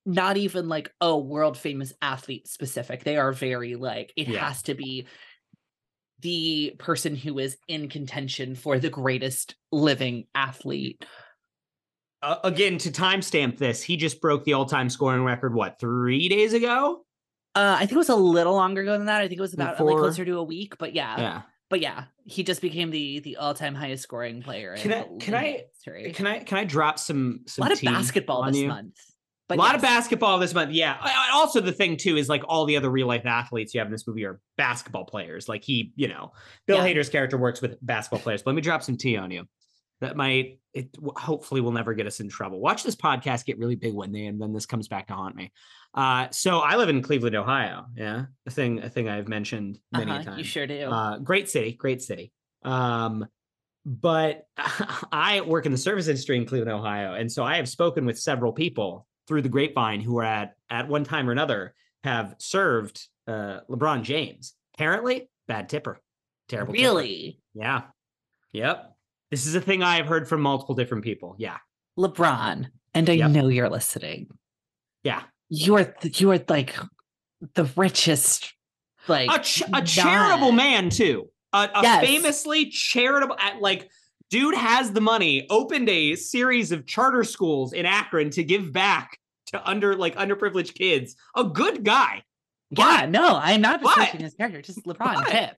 not even like oh world famous athlete specific. They are very like it Yeah. has to be the person who is in contention for the greatest living athlete. Uh, again, to timestamp this, he just broke the all-time scoring record. What three days ago? Uh, I think it was a little longer ago than that. I think it was about like closer to a week, but yeah, Yeah. but yeah, he just became the the all time highest scoring player. Can in I- can I- history. Can I can I drop some a some lot of basketball this you? month. A But lot of basketball this month. Yeah. Also, the thing too is like all the other real life athletes you have in this movie are basketball players. Like he, you know, Bill Yeah. Hader's character works with basketball players. Let me drop some tea on you. That might it hopefully will never get us in trouble. Watch this podcast get really big one day, and then this comes back to haunt me. Uh, so I live in Cleveland, Ohio. Yeah, a thing a thing I've mentioned many a Uh-huh, time. You sure do. Uh, great city, great city. Um, but [laughs] I work in the service industry in Cleveland, Ohio, and so I have spoken with several people through the grapevine who are at at one time or another have served uh, LeBron James. Apparently, bad tipper, terrible. tipper. really, Yeah. Yep. This is a thing I have heard from multiple different people. Yeah. LeBron, and I Yep. know you're listening. Yeah. You are th- you are like the richest, like A, ch- a charitable man too. A, a Yes. famously charitable at like dude has the money, opened a series of charter schools in Akron to give back to under like underprivileged kids. A good guy. Yeah, no, I'm not What? disrespecting his character. Just LeBron What? tip.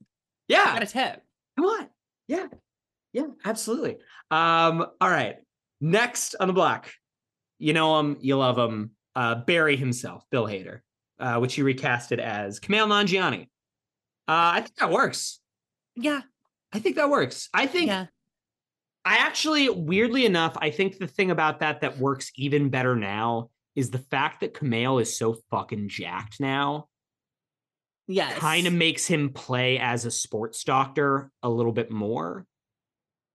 Yeah. Got a tip. Come on. Yeah. Yeah, absolutely. Um, all right. Next on the block. You know him, you love him. Uh, Barry himself, Bill Hader, uh, which he recasted as Kumail Nanjiani. Uh, I think that works. Yeah, I think that works. I think yeah. I actually, weirdly enough, I think the thing about that that works even better now is the fact that Kumail is so fucking jacked now. Yes. kind of makes him play as a sports doctor a little bit more.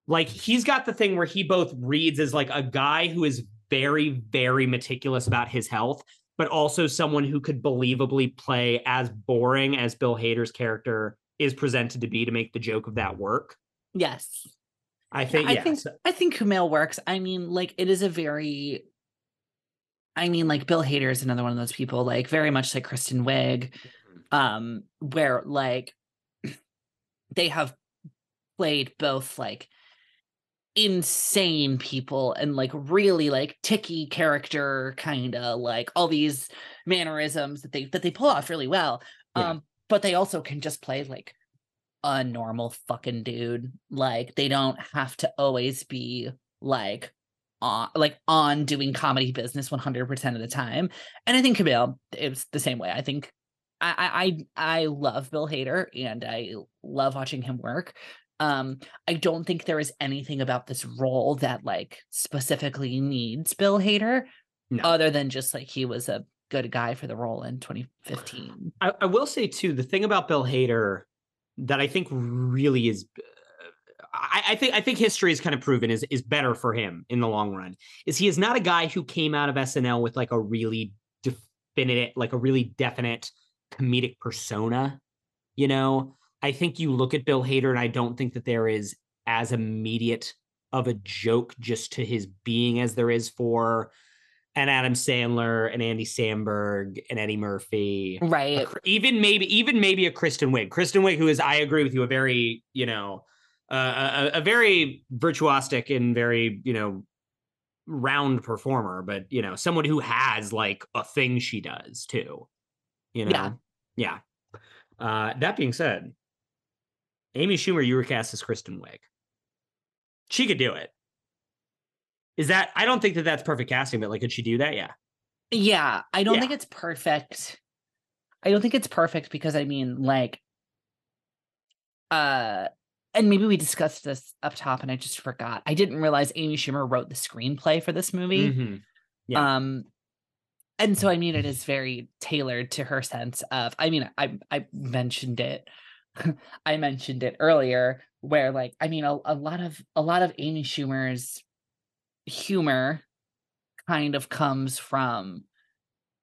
Like he's got the thing where he both reads as like a guy who is very, very meticulous about his health, but also someone who could believably play as boring as Bill Hader's character is presented to be to make the joke of that work. Yes. I think, I yeah, think I think Kumail works. I mean, like it is a very I mean, like Bill Hader is another one of those people, like very much like Kristen Wiig, um, where like [clears throat] they have played both like insane people and like really like ticky character kind of like all these mannerisms that they that they pull off really well Yeah. um but they also can just play like a normal fucking dude like they don't have to always be like on like on doing comedy business 100% of the time and i think Kumail it's the same way i think I, I I love Bill Hader and I love watching him work. Um, I don't think there is anything about this role that like specifically needs Bill Hader, No. other than just like he was a good guy for the role in 2015. I, I will say too, the thing about Bill Hader that I think really is, I, I think I think history has kind of proven is is better for him in the long run. Is he is not a guy who came out of SNL with like a really definite, like a really definite comedic persona. You know, I think you look at Bill Hader, and I don't think that there is as immediate of a joke just to his being as there is for an Adam Sandler, and Andy Samberg, and Eddie Murphy, Right. Cr- even maybe even maybe a Kristen Wiig. Kristen Wiig, who is, I agree with you, a very you know, uh, a, a very virtuosic and very you know, round performer, but you know, someone who has like a thing she does too. You know, Yeah. yeah. Uh, that being said, Amy Schumer, you were cast as Kristen Wiig. She could do it. Is that? I don't think that that's perfect casting, but like, could she do that? Yeah. Yeah, I don't Yeah. think it's perfect. I don't think it's perfect because I mean, like, uh, and maybe we discussed this up top and I just forgot. I didn't realize Amy Schumer wrote the screenplay for this movie. Mhm. Yeah. Um, and so I mean, it is very tailored to her sense of. I mean, I I mentioned it. [laughs] I mentioned it earlier, where like I mean, a, a lot of a lot of Amy Schumer's humor kind of comes from,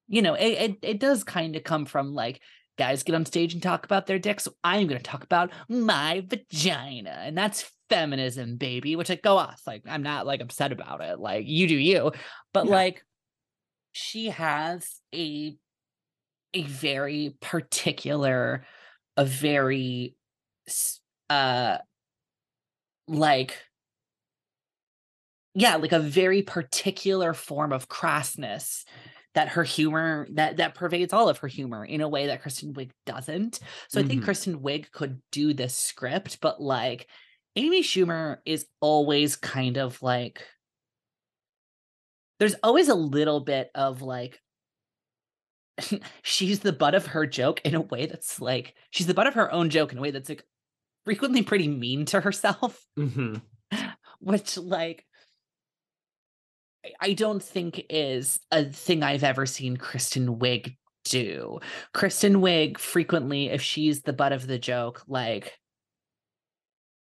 you know, it it, it does kind of come from like guys get on stage and talk about their dicks. So I'm going to talk about my vagina, and that's feminism, baby. Which like go off. Like I'm not like upset about it. Like you do you, but Yeah. like she has a a very particular, a very uh like yeah, like a very particular form of crassness that her humor that that pervades all of her humor in a way that Kristen Wiig doesn't. So I think Mhm. Kristen Wiig could do this script, but like Amy Schumer is always kind of like there's always a little bit of like [laughs] she's the butt of her joke in a way that's like she's the butt of her own joke in a way that's like frequently pretty mean to herself Mhm. [laughs] which like I- don't think is a thing I've ever seen Kristen Wiig do. Kristen Wiig frequently, if she's the butt of the joke, like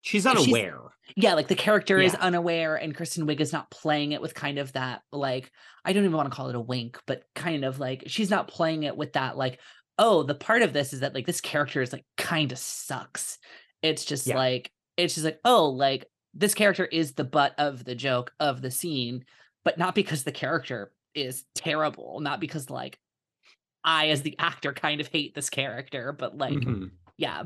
She's If she's- unaware. yeah, like the character is unaware and Kristen Wiig is not playing it with kind of that like I don't even want to call it a wink, but kind of like she's not playing it with that like oh, the part of this is that like this character is like kind of sucks. It's just Yeah. like it's just like oh, like this character is the butt of the joke of the scene, but not because the character is terrible, not because like I as the actor kind of hate this character, but like Mhm. yeah.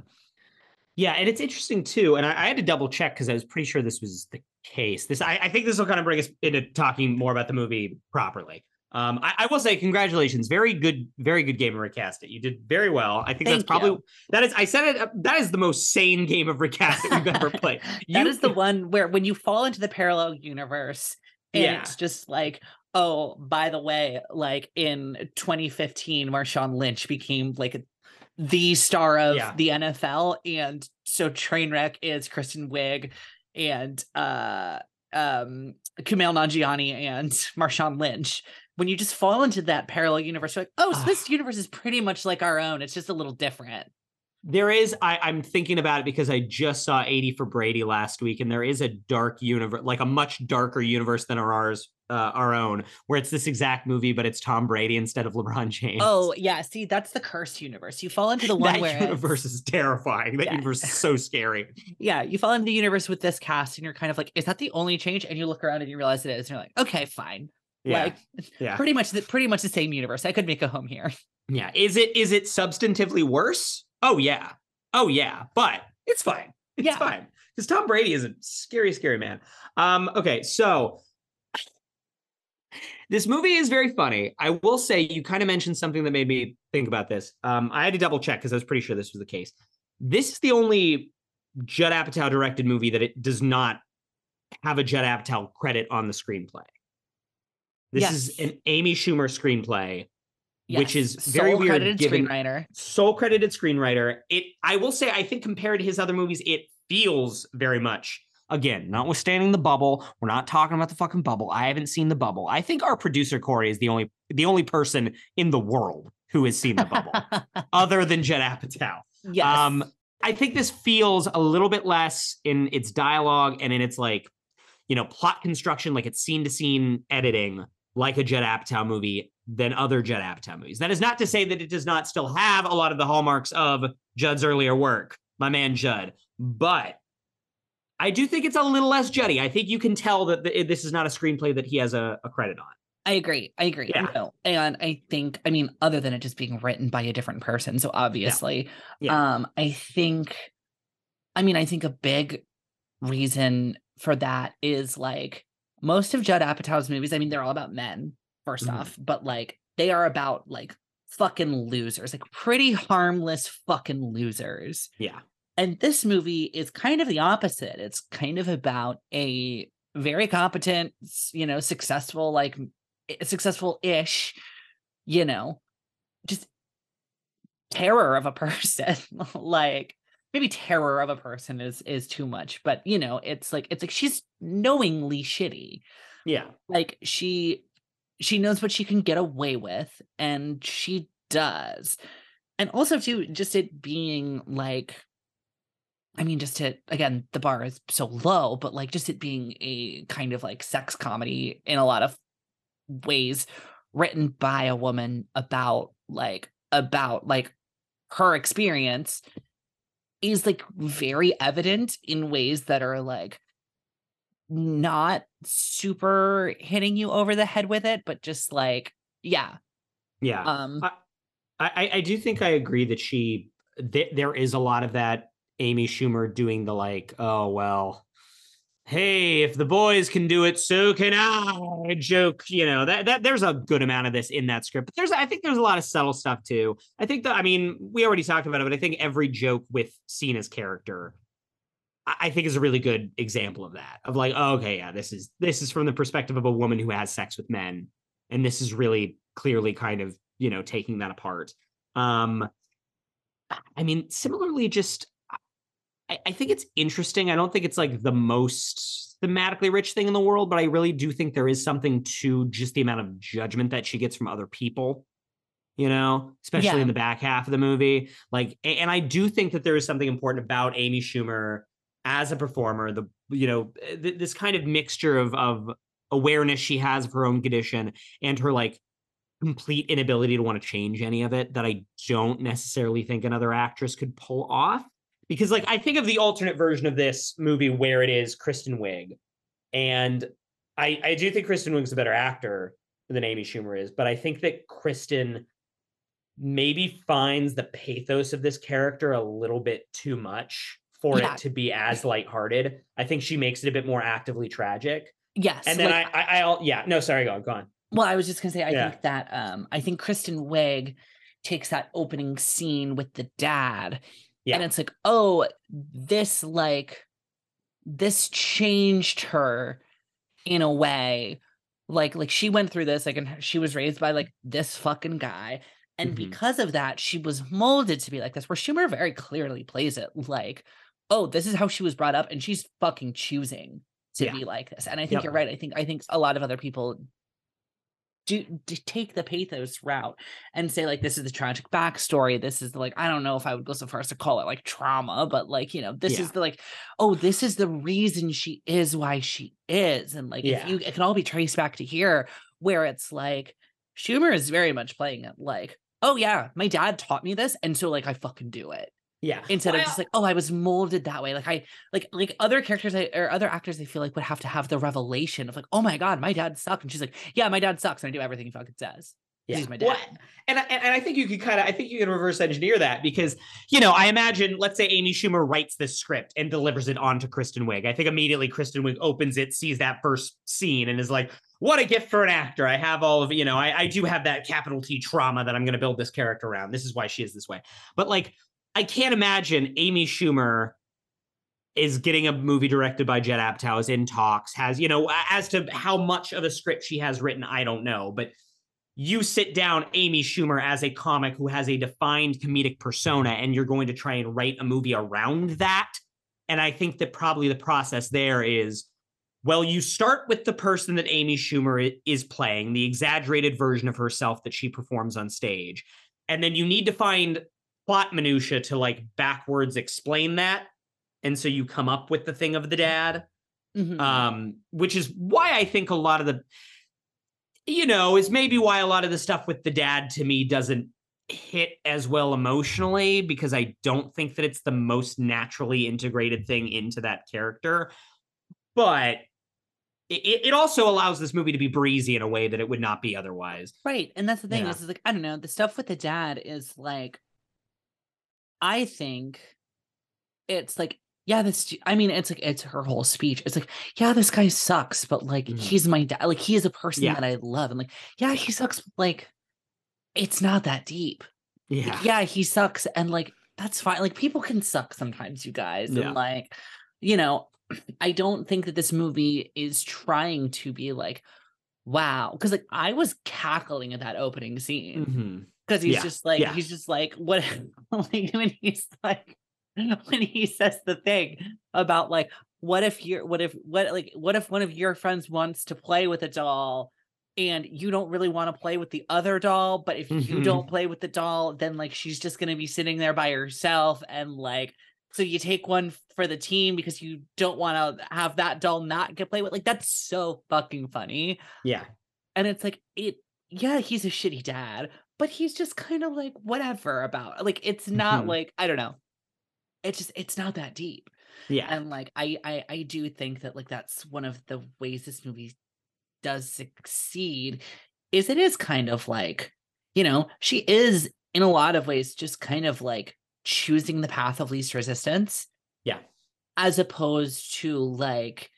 Yeah, and it's interesting too. And I, I had to double check because I was pretty sure this was the case. This, I, I think, this will kind of bring us into talking more about the movie properly. Um, I, I will say, congratulations, very good, very good game of recast it. You did very well. I think that's probably you. that is. I said it. uh, That is the most sane game of recast that we've ever played. [laughs] that You- is the [laughs] one where when you fall into the parallel universe and Yeah. it's just like oh by the way like in 2015 marshawn lynch became like the star of Yeah. the nfl and so trainwreck is kristen wiig and uh um kumail nanjiani and [laughs] marshawn lynch when you just fall into that parallel universe you're like oh so this universe is pretty much like our own it's just a little different There is. I, I'm thinking about it because I just saw 80 for Brady last week, and there is a dark universe, like a much darker universe than ours, uh, our own, where it's this exact movie, but it's Tom Brady instead of LeBron [laughs] James. oh yeah see that's the cursed universe you fall into the one that where universe is terrifying. That Yeah. universe is so scary. [laughs] yeah, you fall into the universe with this cast and you're kind of like, is that the only change? And you look around and you realize it is, and you're like, okay, fine. Yeah, Like yeah, pretty much the pretty much the same universe. I could make a home here. yeah. Is it is it substantively worse? Oh yeah, oh yeah. But it's fine. It's Yeah. fine Because Tom Brady is a scary, scary man. Um, okay, so this movie is very funny. I will say you kind of mentioned something that made me think about this. Um, I had to double check because I was pretty sure this was the case. This is the only Judd Apatow directed movie that it does not have a Judd Apatow credit on the screenplay. This Yes. is an Amy Schumer screenplay, which is very sole weird credited given screenwriter. sole credited screenwriter. It I will say I think compared to his other movies, it feels very much again, notwithstanding the bubble. We're not talking about the fucking bubble. I haven't seen the bubble. I think our producer Corey is the only the only person in the world who has seen the bubble, [laughs] other than Judd Apatow. yes. Um, I think this feels a little bit less in its dialogue and in its like, you know, plot construction, like it's scene to scene editing, like a Judd Apatow movie than other Judd Apatow movies. That is not to say that it does not still have a lot of the hallmarks of Judd's earlier work, my man Judd, but I do think it's a little less Juddy. I think you can tell that th- this is not a screenplay that he has a, a credit on. I agree. I agree. Yeah. No. And I think, I mean, other than it just being written by a different person, so obviously, Yeah. um, I think, I mean, I think a big reason for that is like most of Judd Apatow's movies. I mean, they're all about men, 1st Mhm. off, but like they are about like fucking losers, like pretty harmless fucking losers. Yeah. And this movie is kind of the opposite. It's kind of about a very competent, you know, successful, like successful ish, you know, just terror of a [laughs] person. like maybe terror of a person is is too much, but you know, it's like it's like she's knowingly shitty. Yeah. Like she she knows what she can get away with and she does. And also too just it being like I mean, just to again, the bar is so low, but like just it being a kind of like sex comedy in a lot of ways, written by a woman about like about like her experience is like very evident in ways that are like not super hitting you over the head with it, but just like, yeah. Yeah. Um I, I, I do think I agree that she th- there is a lot of that Amy Schumer doing the like, oh well, hey, if the boys can do it, so can I joke. You know that that there's a good amount of this in that script, but there's I think there's a lot of subtle stuff too. I think that I mean we already talked about it, but I think every joke with Cena's character. I think is a really good example of that. Of like, oh, okay, yeah, this is this is from the perspective of a woman who has sex with men, and this is really clearly kind of you know taking that apart. Um, I mean, similarly, just I, I think it's interesting. I don't think it's like the most thematically rich thing in the world, but I really do think there is something to just the amount of judgment that she gets from other people. You know, especially Yeah. in the back half of the movie. Like, and I do think that there is something important about Amy Schumer as a performer. The you know eh, th- this kind of mixture of of awareness she has of her own condition and her like complete inability to want to change any of it that I don't necessarily think another actress could pull off. Because like I think of the alternate version of this movie where it is Kristen Wiig. And I I do think Kristen Wiig's a better actor than Amy Schumer is, but I think that Kristen maybe finds the pathos of this character a little bit too much for Yeah. it to be as lighthearted. I think she makes it a bit more actively tragic. yes. And then like, I, I I'll yeah, no, sorry, go on, go on. Well, I was just gonna say, I Yeah. think that um, I think Kristen Wiig takes that opening scene with the dad, Yeah. and it's like, oh, this like this changed her in a way, like like she went through this, like, and she was raised by like this fucking guy, and Mhm. because of that, she was molded to be like this. Where Schumer very clearly plays it like, oh, this is how she was brought up, and she's fucking choosing to Yeah. be like this. And I think Yep. you're right. I think I think a lot of other people do, do take the pathos route and say like this is the tragic backstory this is the, like i don't know if i would go so far as to call it like trauma but like you know this Yeah. is the like oh this is the reason she is why she is and like Yeah. if you it can all be traced back to here where it's like schumer is very much playing it like oh yeah my dad taught me this and so like i fucking do it Yeah. instead Well, of just like oh i was molded that way like i like like other characters I, or other actors i feel like would have to have the revelation of like oh my god my dad sucked and she's like yeah my dad sucks and i do everything he fucking says He's my dad. Well, and I, and I think you could kind of I think you can reverse engineer that because you know I imagine let's say Amy Schumer writes this script and delivers it on to Kristen Wiig. I think immediately Kristen Wiig opens it, sees that first scene, and is like, "What a gift for an actor! I have all of you know I, I do have that capital T trauma that I'm going to build this character around. This is why she is this way." But like, I can't imagine Amy Schumer is getting a movie directed by Judd Apatow, is in talks, has you know as to how much of a script she has written, I don't know, but you sit down Amy Schumer as a comic who has a defined comedic persona and you're going to try and write a movie around that. And I think that probably the process there is well, you start with the person that Amy Schumer is playing, the exaggerated version of herself that she performs on stage. And then you need to find plot minutia to like backwards explain that. And so you come up with the thing of the dad. Mhm. Um, which is why I think a lot of the you know, is maybe why a lot of the stuff with the dad to me doesn't hit as well emotionally because I don't think that it's the most naturally integrated thing into that character. But it, it also allows this movie to be breezy in a way that it would not be otherwise. Right. And that's the thing Yeah. is like, I don't know, the stuff with the dad is like, I think it's like, yeah, this, I mean, it's like, it's her whole speech. It's like, yeah, this guy sucks, but like, Mhm. he's my dad. Like, he is a person Yeah. that I love. And like, yeah, he sucks. but, Like, it's not that deep. Like, Yeah. yeah, he sucks. And like, that's fine. Like, people can suck sometimes, you guys. Yeah. And like, you know, [clears throat] I don't think that this movie is trying to be like, wow. Cause like, I was cackling at that opening scene Mhm. Because he's Yeah, just like yeah. he's just like what [laughs] like when he's like when he says the thing about like what if you're what if what like what if one of your friends wants to play with a doll and you don't really want to play with the other doll but if you Mhm. don't play with the doll then like she's just going to be sitting there by herself and like so you take one for the team because you don't want to have that doll not get played with like that's so fucking funny Yeah. and it's like it yeah he's a shitty dad but he's just kind of like whatever about like it's not Mhm. like i don't know it's just it's not that deep Yeah. and like I, I i do think that like that's one of the ways this movie does succeed is it is kind of like you know she is in a lot of ways just kind of like choosing the path of least resistance Yeah. as opposed to like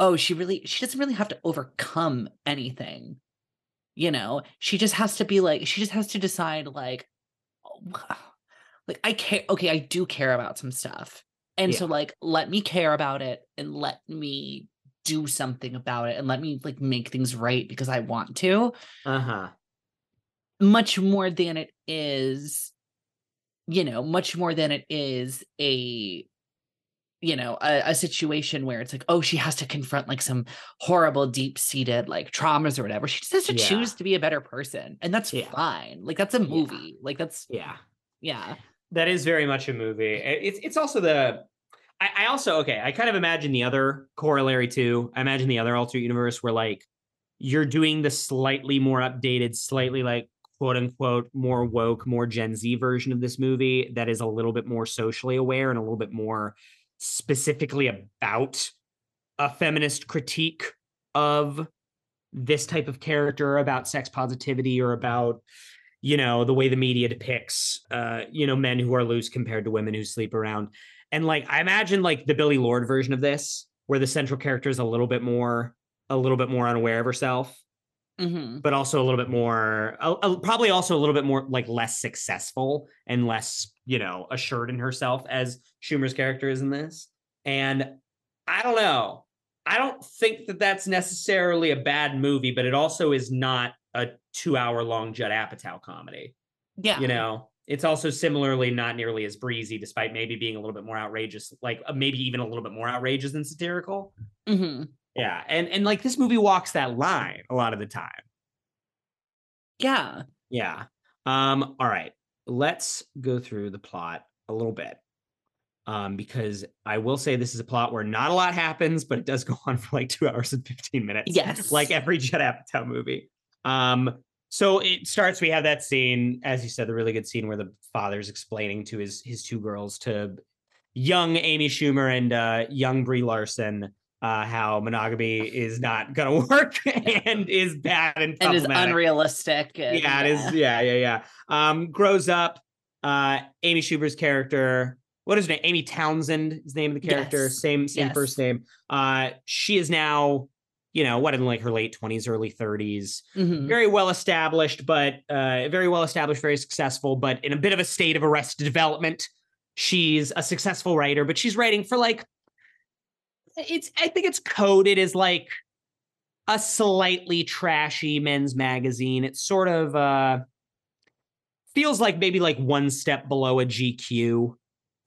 oh she really she doesn't really have to overcome anything you know she just has to be like she just has to decide like [sighs] like i care okay i do care about some stuff and so like let me care about it and let me do something about it and let me like make things right because i want to Uh-huh. much more than it is you know much more than it is a you know a, a situation where it's like oh she has to confront like some horrible deep seated like traumas or whatever she just has to Yeah. choose to be a better person and that's Yeah. fine like that's a Yeah. movie like that's Yeah. yeah That is very much a movie. It's it's also the I, I also okay, I kind of imagine the other corollary too. I imagine the other alternate universe where like you're doing the slightly more updated, slightly like quote unquote more woke, more Gen Z version of this movie that is a little bit more socially aware and a little bit more specifically about a feminist critique of this type of character about sex positivity or about you know the way the media depicts uh you know men who are loose compared to women who sleep around. And like i imagine like the billy lord version of this where the central character is a little bit more a little bit more unaware of herself hmm but also a little bit more uh, probably also a little bit more like less successful and less you know assured in herself as schumer's character is in this. And i don't know. I don't think that that's necessarily a bad movie but it also is not a two hour long judd apatow comedy yeah. you know? It's also similarly not nearly as breezy despite maybe being a little bit more outrageous like uh, maybe even a little bit more outrageous than satirical. Hmm yeah and and like this movie walks that line a lot of the time yeah Yeah. Um, all right. Let's go through the plot a little bit. Um, because I will say this is a plot where not a lot happens, but it does go [laughs] on for like two hours and 15 minutes. Yes. Like every Judd Apatow movie. Um, so it starts, we have that scene, as you said, the really good scene where the father's explaining to his his two girls to young Amy Schumer and uh young Brie Larson uh, how monogamy is not gonna [laughs] work and is bad and and is unrealistic. and- yeah, it is. Yeah, yeah, yeah. Um, grows up. Uh, Amy Schumer's character. What is her name? Amy Townsend is the name of the character. Yes. Same, same Yes. first name. Uh, she is now, you know, what in like her late twenties, early thirties. Mhm. Very well established, but uh, very well established, very successful, but in a bit of a state of arrested development. She's a successful writer, but she's writing for like it's I think it's coded as like a slightly trashy men's magazine. It's sort of uh feels like maybe like one step below a GQ,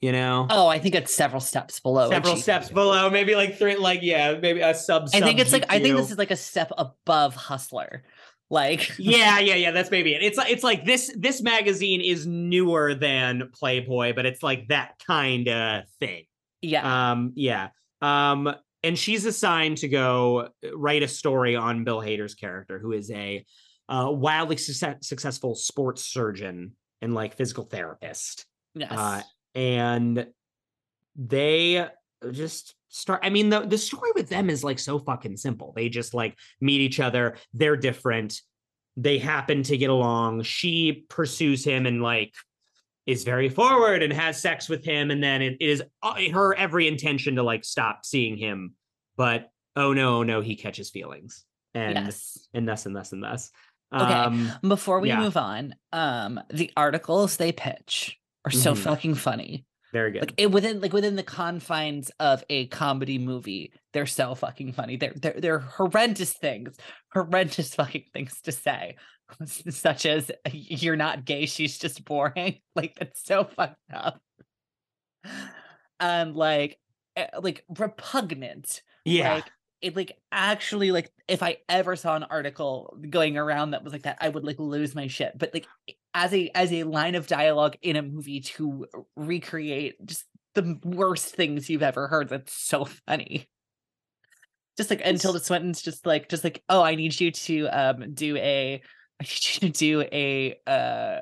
you know? Oh, I think it's several steps below. Several steps below, maybe like three like yeah, maybe a sub I think it's like I think this is like a step above Hustler. Like [laughs] yeah, yeah, yeah. That's maybe it. It's like it's like this this magazine is newer than Playboy, but it's like that kind of thing. yeah. Um, yeah. Um, and she's assigned to go write a story on Bill Hader's character, who is a uh, wildly success- successful sports surgeon and like physical therapist. yes. Uh, and they just start. I mean, the the story with them is like so fucking simple. They just like meet each other. They're different. They happen to get along. She pursues him and like is very forward and has sex with him, and then it is uh, her every intention to like stop seeing him, but oh no, oh no, he catches feelings, and yes. and thus and thus and thus. Okay. Um, Before we yeah. move on, um, the articles they pitch are so Mhm. fucking funny. very good. Like it, within like within the confines of a comedy movie, they're so fucking funny. They're they're they're horrendous things, horrendous [laughs] fucking things to say, [laughs] such as "You're not gay, she's just boring." [laughs] Like that's so fucked up. And like, eh, like repugnant. yeah. Like it like actually like if I ever saw an article going around that was like that, I would like lose my shit. But like as a as a line of dialogue in a movie to recreate just the worst things you've ever heard, that's so funny. Just like Tilda Swinton's just like just like, oh, I need you to um do a I need you to do a uh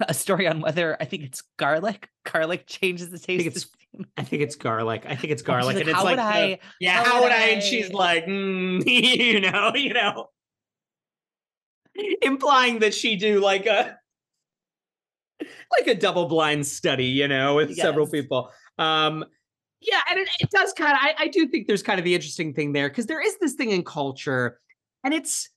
[laughs] a story on whether I think it's garlic. Garlic changes the taste it's of skin. I think it's garlic. I think it's garlic, like, and it's how like would the- I Yeah, How how, would would I? And she's like, mm, [laughs] you know, you know, implying that she do like a like a double blind study, you know, with several people. Um, yeah, and it, it does kind of. I, I do think there's kind of the interesting thing there because there is this thing in culture, and it's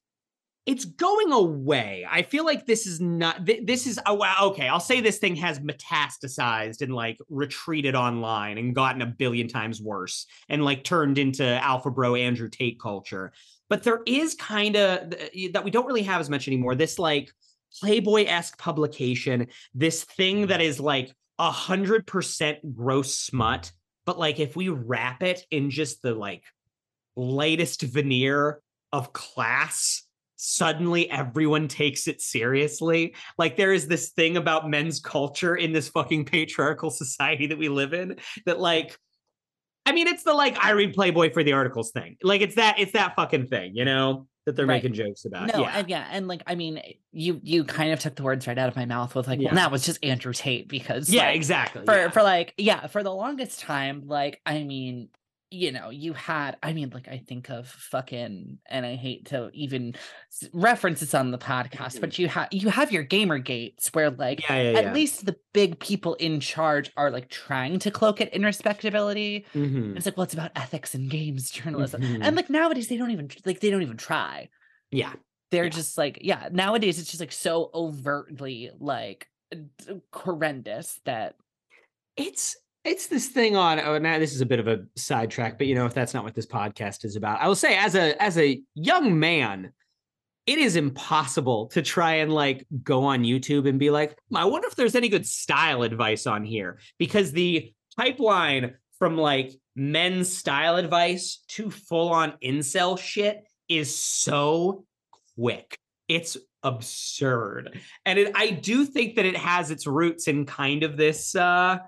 it's going away. I feel like this is not. th- This is oh wow. Okay, I'll say this thing has metastasized and like retreated online and gotten a billion times worse and like turned into alpha bro Andrew Tate culture. But there is kind of that we don't really have as much anymore. This like Playboy esque publication, this thing that is like a hundred percent gross smut, but like if we wrap it in just the like lightest veneer of class, suddenly everyone takes it seriously. Like there is this thing about men's culture in this fucking patriarchal [laughs] society that we live in that like I mean it's the like I read Playboy for the articles thing. Like it's that it's that fucking thing, you know, that they're Right. making jokes about. No, yeah. and yeah, and like I mean, you you kind of took the words right out of my mouth with like, Yeah. well, that was just Andrew Tate because yeah, like, exactly. for yeah. for like yeah, for the longest time, like I mean, you know, you had I mean, like I think of fucking, and I hate to even reference this on the podcast, but you have you have your gamer gates where like Mm-hmm. yeah, yeah, at yeah. least the big people in charge are like trying to cloak it in respectability. Mhm. It's like, well, it's about ethics and games journalism, Mhm. and like nowadays they don't even like they don't even try Yeah. they're just like yeah nowadays it's just like so overtly like horrendous that it's it's this thing on oh now this is a bit of a sidetrack but you know if that's not what this podcast is about i will say as a as a young man it is impossible to try and like go on youtube and be like "Hmm, i wonder if there's any good style advice on here because the pipeline from like men's style advice to full on incel shit is so quick. It's absurd. And it, i do think that it has its roots in kind of this uh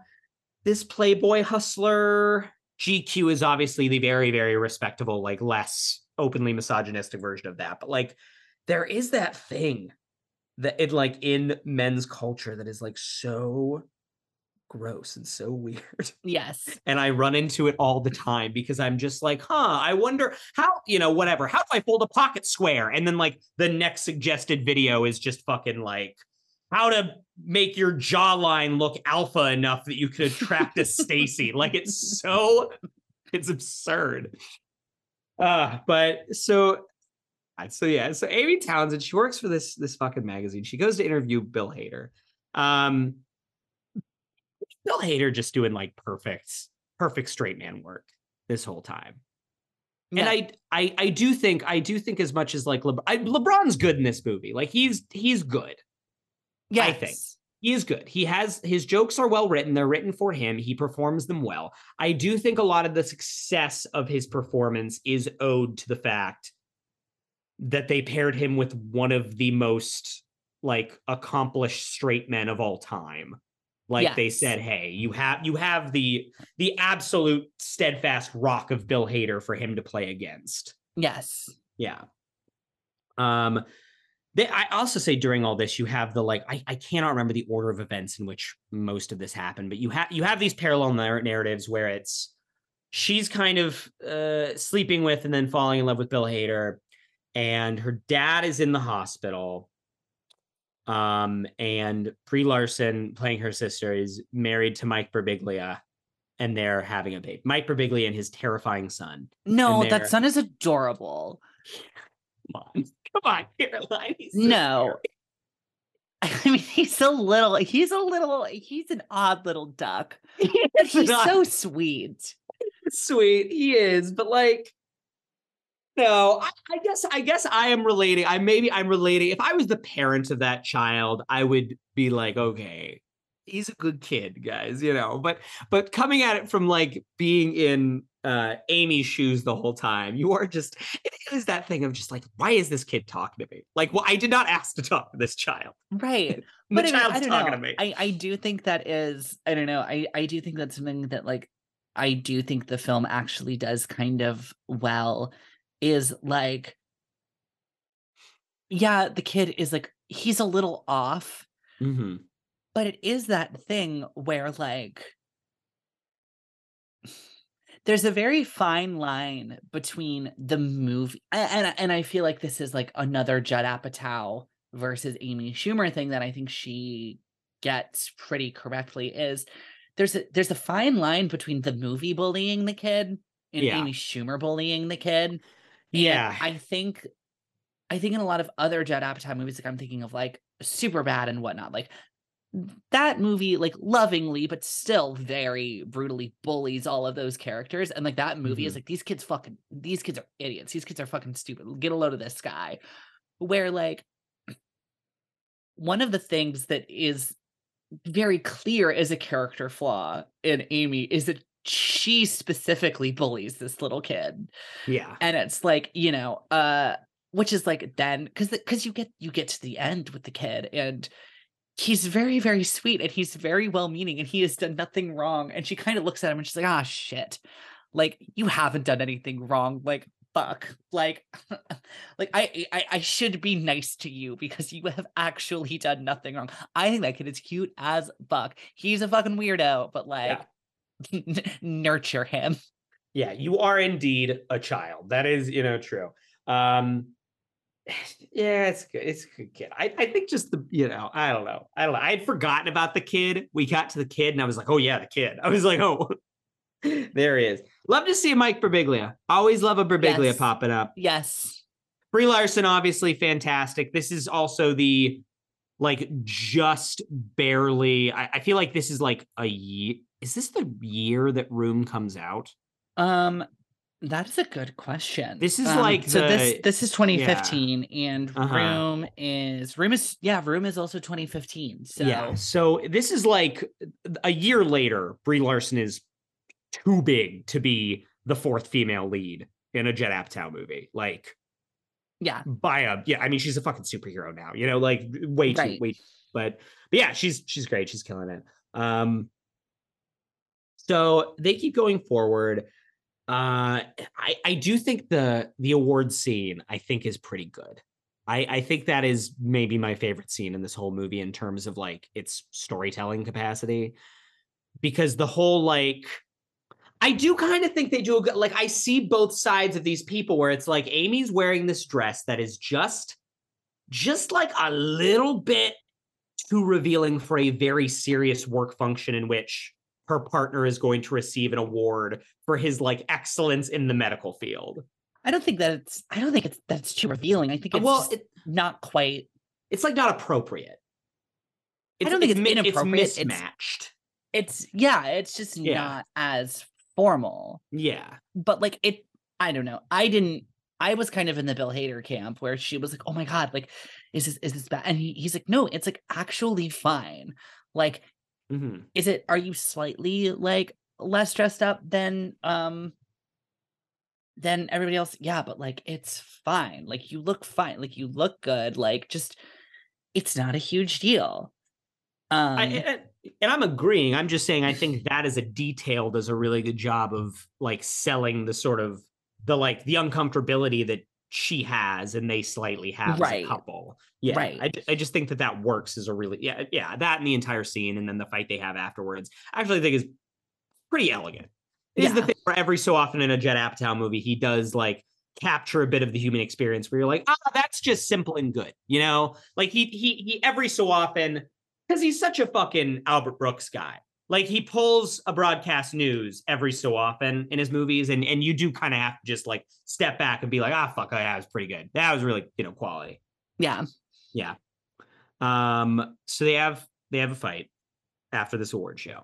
this playboy hustler gq is obviously the very very respectable like less openly misogynistic version of that but like there is that thing that it like in men's culture that is like so gross and so weird. [laughs] Yes. And I run into it all the time because I'm just like, huh, I wonder how, you know, whatever. How do I fold a pocket square? And then like the next suggested video is just fucking like how to make your jawline look alpha enough that you could attract a [laughs] Stacy. Like it's so it's absurd. Uh, but so uh, so yeah, so Amy Townsend, she works for this this fucking magazine. She goes to interview Bill Hader. Um Bill Hader just doing like perfect, perfect straight man work this whole time. And I, I, I do think, I do think as much as like LeBron, I, LeBron's good in this movie. Like he's, he's good. I think. He is good. He has his jokes are well written. They're written for him. He performs them well. I do think a lot of the success of his performance is owed to the fact that they paired him with one of the most like accomplished straight men of all time. Like they said, hey, you have you have the the absolute steadfast rock of Bill Hader for him to play against. Yes. Yeah. Um they, I also say during all this, you have the like I, I cannot remember the order of events in which most of this happened, but you have you have these parallel nar- narratives where it's she's kind of uh, sleeping with and then falling in love with Bill Hader, and her dad is in the hospital. Um, and Brie Larson, playing her sister, is married to Mike Birbiglia, and they're having a baby. Mike Birbiglia and his terrifying son. No, that son is adorable. [laughs] Come on, [laughs] come on, Caroline. No. [laughs] I mean, he's a little, he's a little, he's an odd little duck. [laughs] He's so sweet. sweet. He is, but like, no, I, I guess I guess I am relating. I maybe I'm relating. If I was the parent of that child, I would be like, okay, he's a good kid, guys, you know. But but coming at it from like being in uh Amy's shoes the whole time, you are just it is that thing of just like, why is this kid talking to me? Like, well, I did not ask to talk to this child. Right. [laughs] The but I, mean, I talking know. to me. I, I do think that is, I don't know. I, I do think that's something that like, I do think the film actually does kind of well is like, yeah, the kid is like, he's a little off, Mhm. But it is that thing where like there's a very fine line between the movie and and I feel like this is like another Judd Apatow versus Amy Schumer thing that I think she gets pretty correctly is there's a there's a fine line between the movie bullying the kid and Yeah. Amy Schumer bullying the kid. And Yeah. I think I think in a lot of other Judd Apatow movies, like I'm thinking of like Superbad and whatnot, like that movie, like lovingly, but still very brutally bullies all of those characters. And like that movie is Mhm. like these kids fucking these kids are idiots. These kids are fucking stupid. Get a load of this guy. Where like one of the things that is very clear as a character flaw in Amy is that she specifically bullies this little kid Yeah. and it's like you know uh which is like then because because you get you get to the end with the kid and he's very very sweet and he's very well meaning and he has done nothing wrong. And she kind of looks at him and she's like ah shit. Like you haven't done anything wrong. Like fuck. Like [laughs] like I, I i should be nice to you because you have actually done nothing wrong. I think that kid is cute as fuck. He's a fucking weirdo but like [laughs] nurture him. Yeah, you are indeed a child. That is, you know, true. Um [sighs] yeah, it's good. It's a good kid. I, I think just the, you know, I don't know. I don't know. I had forgotten about the kid. We got to the kid and I was like, oh yeah, the kid. [laughs] I was like, oh, [laughs] there he is. Love to see Mike Birbiglia. Always love a Birbiglia Yes. popping up. yes Brie Larson, obviously fantastic. This is also the like just barely. I, I feel like this is like a year. Is this the year that Room comes out? Um, that is a good question. This is Um, like so this the- this is 2015, and Uh-huh. Room is Room is yeah Room is also 2015. So Yeah. So this is like a year later, Brie Larson is too big to be the fourth female lead in a Judd Apatow movie. Like yeah, by a yeah, I mean she's a fucking superhero now, you know, like way too Right. way but but yeah, she's she's great. She's killing it. Um so they keep going forward. Uh I I do think the the award scene I think is pretty good. I I think that is maybe my favorite scene in this whole movie in terms of like its storytelling capacity. because the whole like I do kind of think they do a good like I see both sides of these people where it's like Amy's wearing this dress that is just just like a little bit too revealing for a very serious work function in which her partner is going to receive an award for his like excellence in the medical field. I don't think that it's. I don't think it's that's too revealing. I think it's well, just it, not quite. it's like not appropriate. I don't think it's mi- inappropriate, It's it's- mismatched. It's yeah. It's just Yeah. not as formal. yeah. But like it. I don't know. I didn't. I was kind of in the Bill Hader camp where she was like, "Oh my god, like, is this is this bad?" And he, he's like, "No, it's like actually fine. Like, hmm is it? Are you slightly like less dressed up than um than everybody else? Yeah, but like it's fine. Like you look fine. Like you look good. Like just it's not a huge deal. Um, I, and, and I'm agreeing. I'm just saying I think [laughs] that as a detail does a really good job of like selling the sort of the like the uncomfortability that she has and they slightly have as a couple. Yeah, Right. I, I just think that that works as a really yeah yeah that and the entire scene and then the fight they have afterwards. I actually think is pretty elegant. Is the thing where every so often in a Judd Apatow movie he does like capture a bit of the human experience where you're like ah that's just simple and good you know like he he he every so often because he's such a fucking Albert Brooks guy. Like he pulls a broadcast news every so often in his movies, and and you do kind of have to just like step back and be like, ah, fuck, that was pretty good. That was really you know quality. yeah. Yeah. Um. So they have they have a fight after this award show,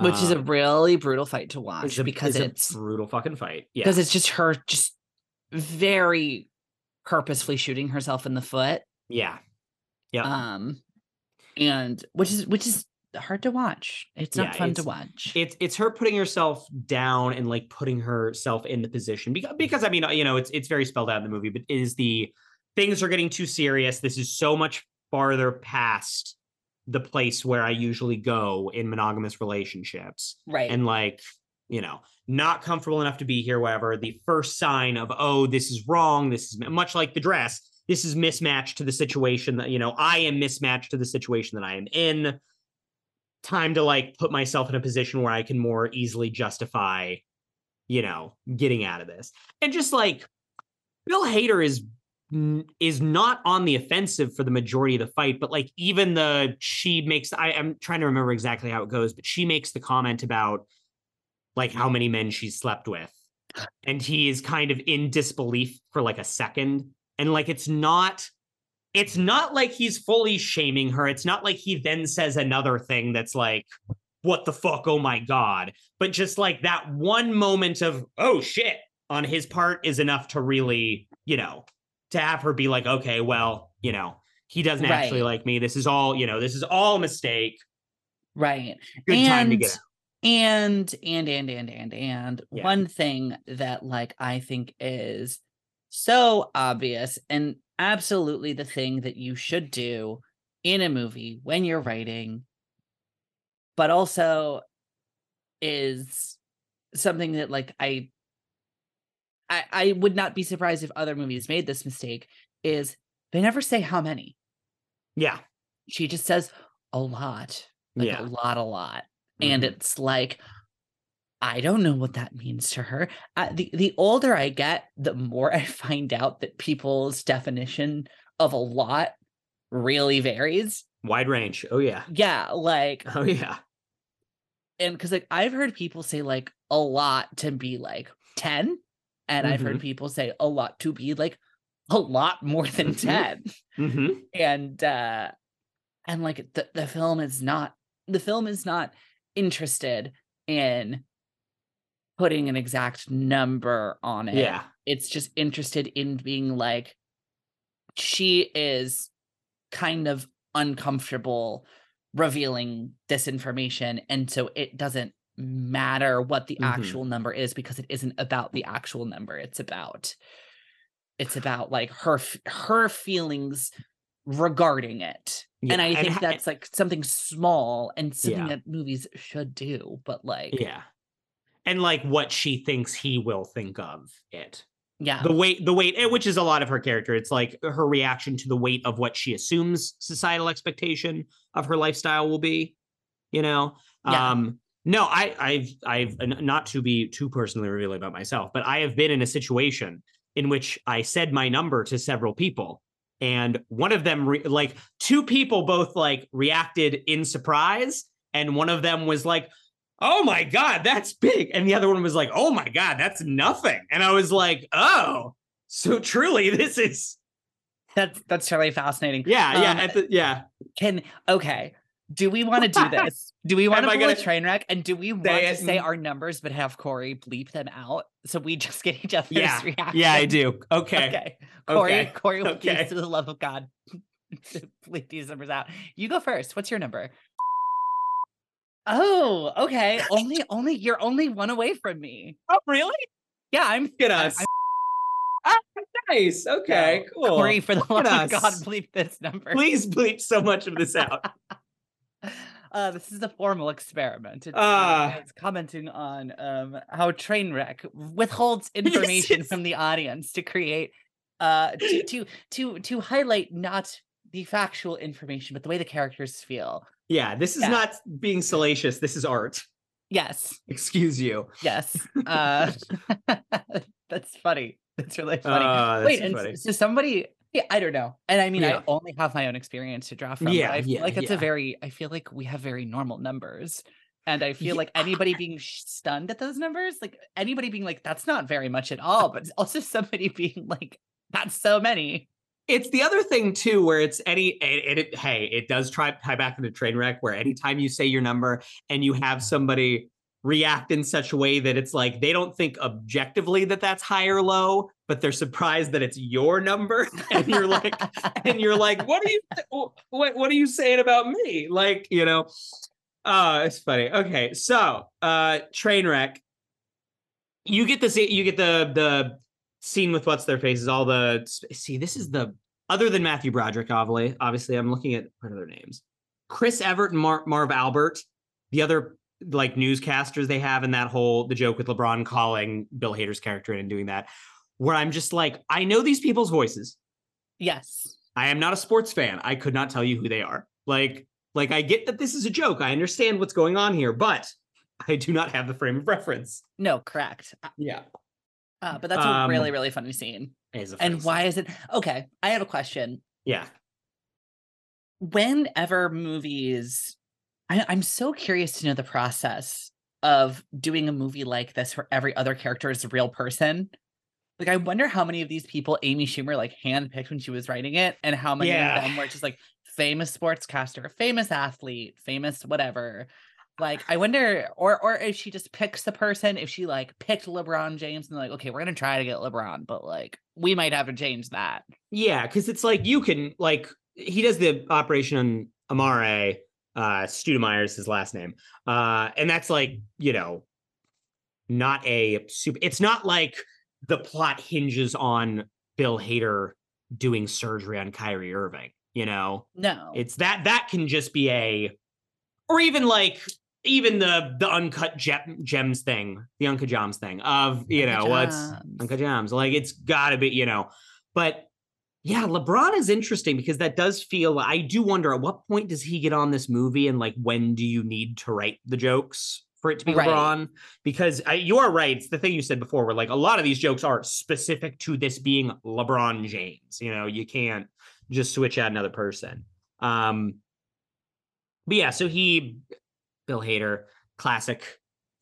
Which is a Um, really brutal fight to watch it's a- because it's a it's brutal fucking fight. Yeah. because it's just her just very purposefully shooting herself in the foot. yeah. Yeah. Um and which is which is hard to watch. It's not Yeah, fun to watch. it's it's her putting herself down and like putting herself in the position because mm. because I mean uh, you know it's it's very spelled out in the movie, but is the things are getting too serious. This is so much farther past the place where I usually go in monogamous relationships, right. and like you know not comfortable enough to be here. Whatever the first sign of oh this is wrong. This is much like the dress. This is mismatched to the situation that you know I am mismatched to the situation that I am in time to like put myself in a position where I can more easily justify, you know, getting out of this. And just like Bill Hader is is not on the offensive for the majority of the fight, but like even the she makes I am trying to remember exactly how it goes, but she makes the comment about like how many men she's slept with. And he is kind of in disbelief for like a second. And like it's not it's not like he's fully shaming her. It's not like he then says another thing that's like, what the fuck? Oh my God. But just like that one moment of, oh shit, on his part is enough to really, you know, to have her be like, okay, well, you know, he doesn't actually like me. This is all, you know, this is all a mistake. right. Good time to And- get out. And and and and and and Yeah. one thing that like I think is so obvious and absolutely the thing that you should do in a movie when you're writing, but also is something that like I I I would not be surprised if other movies made this mistake is they never say how many. Yeah. She just says a lot. Like yeah. a lot, a lot. And Mhm. it's like I don't know what that means to her. Uh, the the older I get, the more [laughs] I find out that people's definition of a lot really varies. Wide range. Oh, yeah. Yeah, like Oh, yeah. and because like I've heard people say like a lot to be like 10, and I've heard people say a lot to be like a lot more than Mhm. 10. hmm [laughs] and uh and like the, the film is not the film is not interested in putting an exact number on it Yeah. it's just interested in being like she is kind of uncomfortable revealing this information and so it doesn't matter what the Mhm. actual number is because it isn't about the actual number it's about it's about like her her feelings regarding it and i think ha- that's like something small and something Yeah. that movies should do but like Yeah. And like what she thinks he will think of it. yeah the weight the weight eh, which is a lot of her character it's like her reaction to the weight of what she assumes societal expectation of her lifestyle will be you know? Yeah. Um no, I I've I've not to be too personally revealing about myself, but I have been in a situation in which I said my number to several people and one of them re- like two people both like reacted in surprise and one of them was like oh my god that's big and the other one was like oh my god that's nothing and i was like oh so truly this is That's that's really fascinating. yeah yeah Um, at the, yeah Can okay. Do we want to do [laughs] this? Do we want to pull a gonna train wreck? And do we want to say our numbers but have Corey bleep them out so we just get each other's Yeah. reactions? yeah i do okay, Okay. Corey, Okay. Corey, will Okay. please, to the love of God, [laughs] bleep these numbers out. You go first. What's your number? Oh, okay. [laughs] Only, only you're only one away from me. oh really Yeah, I'm I- us Ah, nice okay No, cool Corey. For the love of God, bleep this number. please bleep so much of this out [laughs] Uh, this is a formal experiment. It's, uh, Ah. it's commenting on um, how Trainwreck withholds [laughs] information from the audience to create, uh, to, to to to highlight not the factual information, but the way the characters feel. Yeah this is Yeah. not being salacious this is art Yes, excuse you yes. Uh, [laughs] that's funny. That's really funny. Uh, Wait, that's and funny. so somebody, yeah, I don't know. And I mean, Yeah. I only have my own experience to draw from. Yeah, I feel yeah, like it's a very, I feel like we have very normal numbers. And I feel like anybody being stunned at those numbers, like anybody being like, that's not very much at all, but also [laughs] somebody being like, that's so many. It's the other thing too where it's any it, it, hey it does try tie back to the train wreck where anytime you say your number and you have somebody react in such a way that it's like they don't think objectively that that's high or low but they're surprised that it's your number. [laughs] And you're like and you're like what are you what what are you saying about me? Like you know? Uh it's funny. Okay so uh train wreck. You get the you get the the scene with what's their faces all the see this is the other than matthew broderick obviously obviously i'm looking at what are their names chris evert and Mar- marv albert the other like newscasters they have in that whole the joke with lebron calling bill hader's character in and doing that where i'm just like i know these people's voices yes. I am not a sports fan. I could not tell you who they are. Like, like I get that this is a joke. I understand what's going on here, but I do not have the frame of reference. No, correct. Yeah. Uh, but that's a Um, really, really funny scene. Is a And funny why scene. is it? Okay, I have a question. Yeah. whenever movies I, i'm so curious to know the process of doing a movie like this where every other character is a real person like i wonder how many of these people amy schumer like handpicked when she was writing it and how many Yeah. of them were just like famous sportscaster famous athlete famous whatever like i wonder or or if she just picks the person if she like picked lebron james and like okay we're gonna try to get lebron but like we might have to change that Yeah, because it's like you can like he does the operation on Amare, uh Stoudemire is his last name. Uh and that's like, you know, not a super it's not like the plot hinges on Bill Hader doing surgery on Kyrie Irving, you know. no It's that that can just be a or even like even the the uncut gem, gems thing, the uncut gems thing of, you know, what's Jams. Uncut Gems. Like it's got to be, you know. But yeah, LeBron is interesting because that does feel. I do wonder at what point does he get on this movie, and like when do you need to write the jokes for it to be Right. LeBron? Because I, you are right. It's the thing you said before, where like a lot of these jokes are specific to this being LeBron James. You know, you can't just switch out another person. Um, but yeah, so he, Bill Hader, classic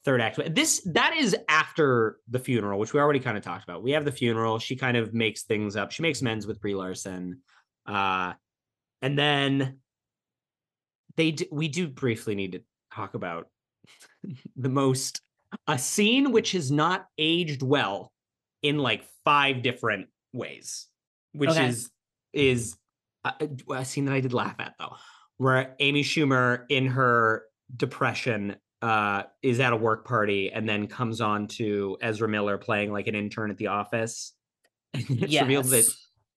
third act. This that is after the funeral, which we already kind of talked about. We have the funeral. She kind of makes things up. She makes amends with Brie Larson, uh, and then they we do briefly need to talk about [laughs] the most a scene which has not aged well in like five different ways, which Okay. is is a, a scene that I did laugh at though, where Amy Schumer in her depression uh is at a work party and then comes on to Ezra Miller playing like an intern at the office. [laughs] And it's revealed that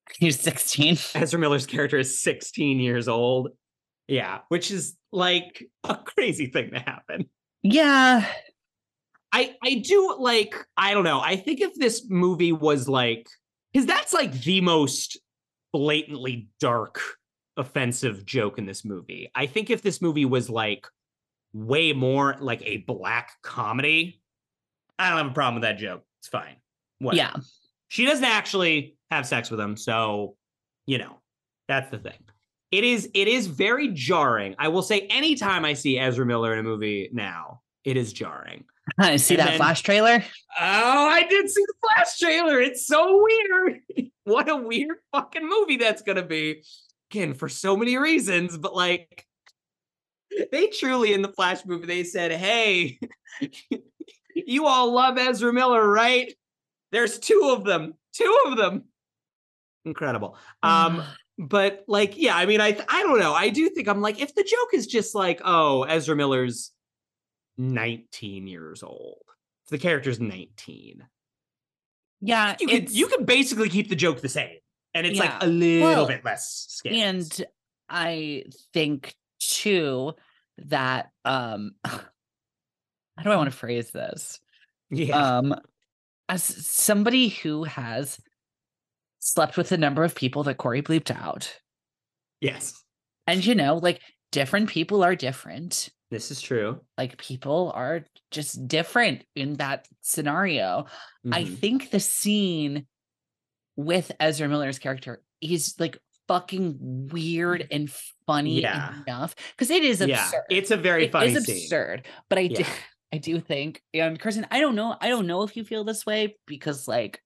[laughs] He's 16. Ezra Miller's character is 16 years old. Yeah, which is like a crazy thing to happen. Yeah. I I do like I don't know. I think if this movie was like cuz that's like the most blatantly dark offensive joke in this movie. I think if this movie was like way more like a black comedy, I don't have a problem with that joke. It's fine. What? Yeah. She doesn't actually have sex with him, so you know, that's the thing. It is it is very jarring. I will say anytime I see Ezra Miller in a movie now, it is jarring. [laughs] I see And that then- flash trailer. Oh, I did see the Flash trailer. It's so weird. [laughs] what a weird fucking movie that's gonna be. Again, for so many reasons, but like they truly in the Flash movie, they said, Hey, you all love Ezra Miller, right? There's two of them. Two of them. Incredible. Um, [sighs] but like, yeah, I mean, I I don't know. I do think I'm like, if the joke is just like, oh, Ezra Miller's 19 years old. If the character's 19 yeah, you could you could basically keep the joke the same and it's like a little Well, bit less scary and I think too that um [sighs] how do I want to phrase this? yeah Um as somebody who has slept with a number of people that Corey bleeped out, yes and you know, like different people are different. this is true Like people are just different in that scenario. I Mhm. think the scene with Ezra Miller's character is like fucking weird and funny Yeah. enough because it is absurd. yeah it's a very It funny It's absurd, but I do, Yeah. [laughs] I do think, and Kirsten, I don't know, I don't know if you feel this way because like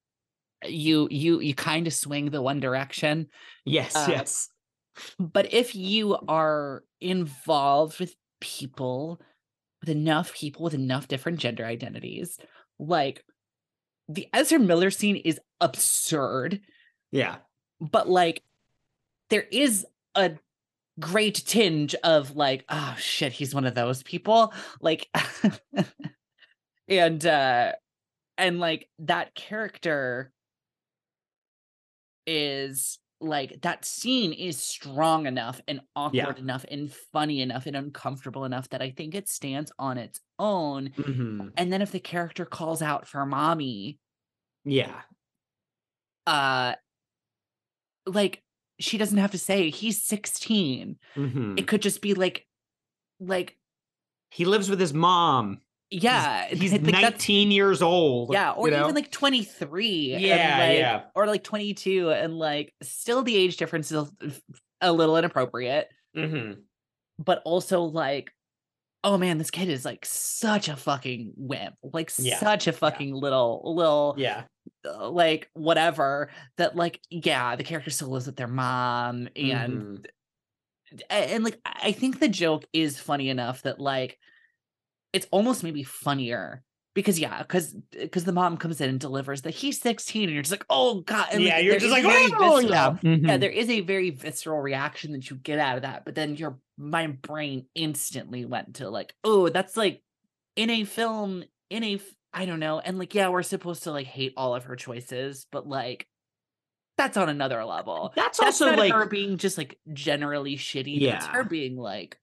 you you you kind of swing the one direction, yes uh, yes. but if you are involved with people with enough people with enough different gender identities, like the Ezra Miller scene is absurd, yeah. But like there is a great tinge of like oh shit he's one of those people like [laughs] and uh and like that character is like that scene is strong enough and awkward enough and funny enough and uncomfortable enough that I think it stands on its own. Mhm. And then if the character calls out for mommy, yeah uh like she doesn't have to say he's 16 Mhm. it could just be like like he lives with his mom yeah he's like, that's- 19 years old yeah or you know? even like 23 and, Yeah, like- yeah. or like 22 and like still the age difference is a little inappropriate Mhm. but also like oh man this kid is like such a fucking wimp like Yeah, such a fucking little little yeah uh, like whatever that like yeah the character still lives with their mom and Mhm. a- and like I think the joke is funny enough that like it's almost maybe funnier because yeah because because the mom comes in and delivers that he's 16 and you're just like oh god and, yeah like, you're just like oh yeah yeah Mhm. there is a very visceral reaction that you get out of that but then your my brain instantly went to like oh that's like in a film in a i don't know and like yeah we're supposed to like hate all of her choices but like that's on another level that's that's also like her being just like generally shitty. That's her being like,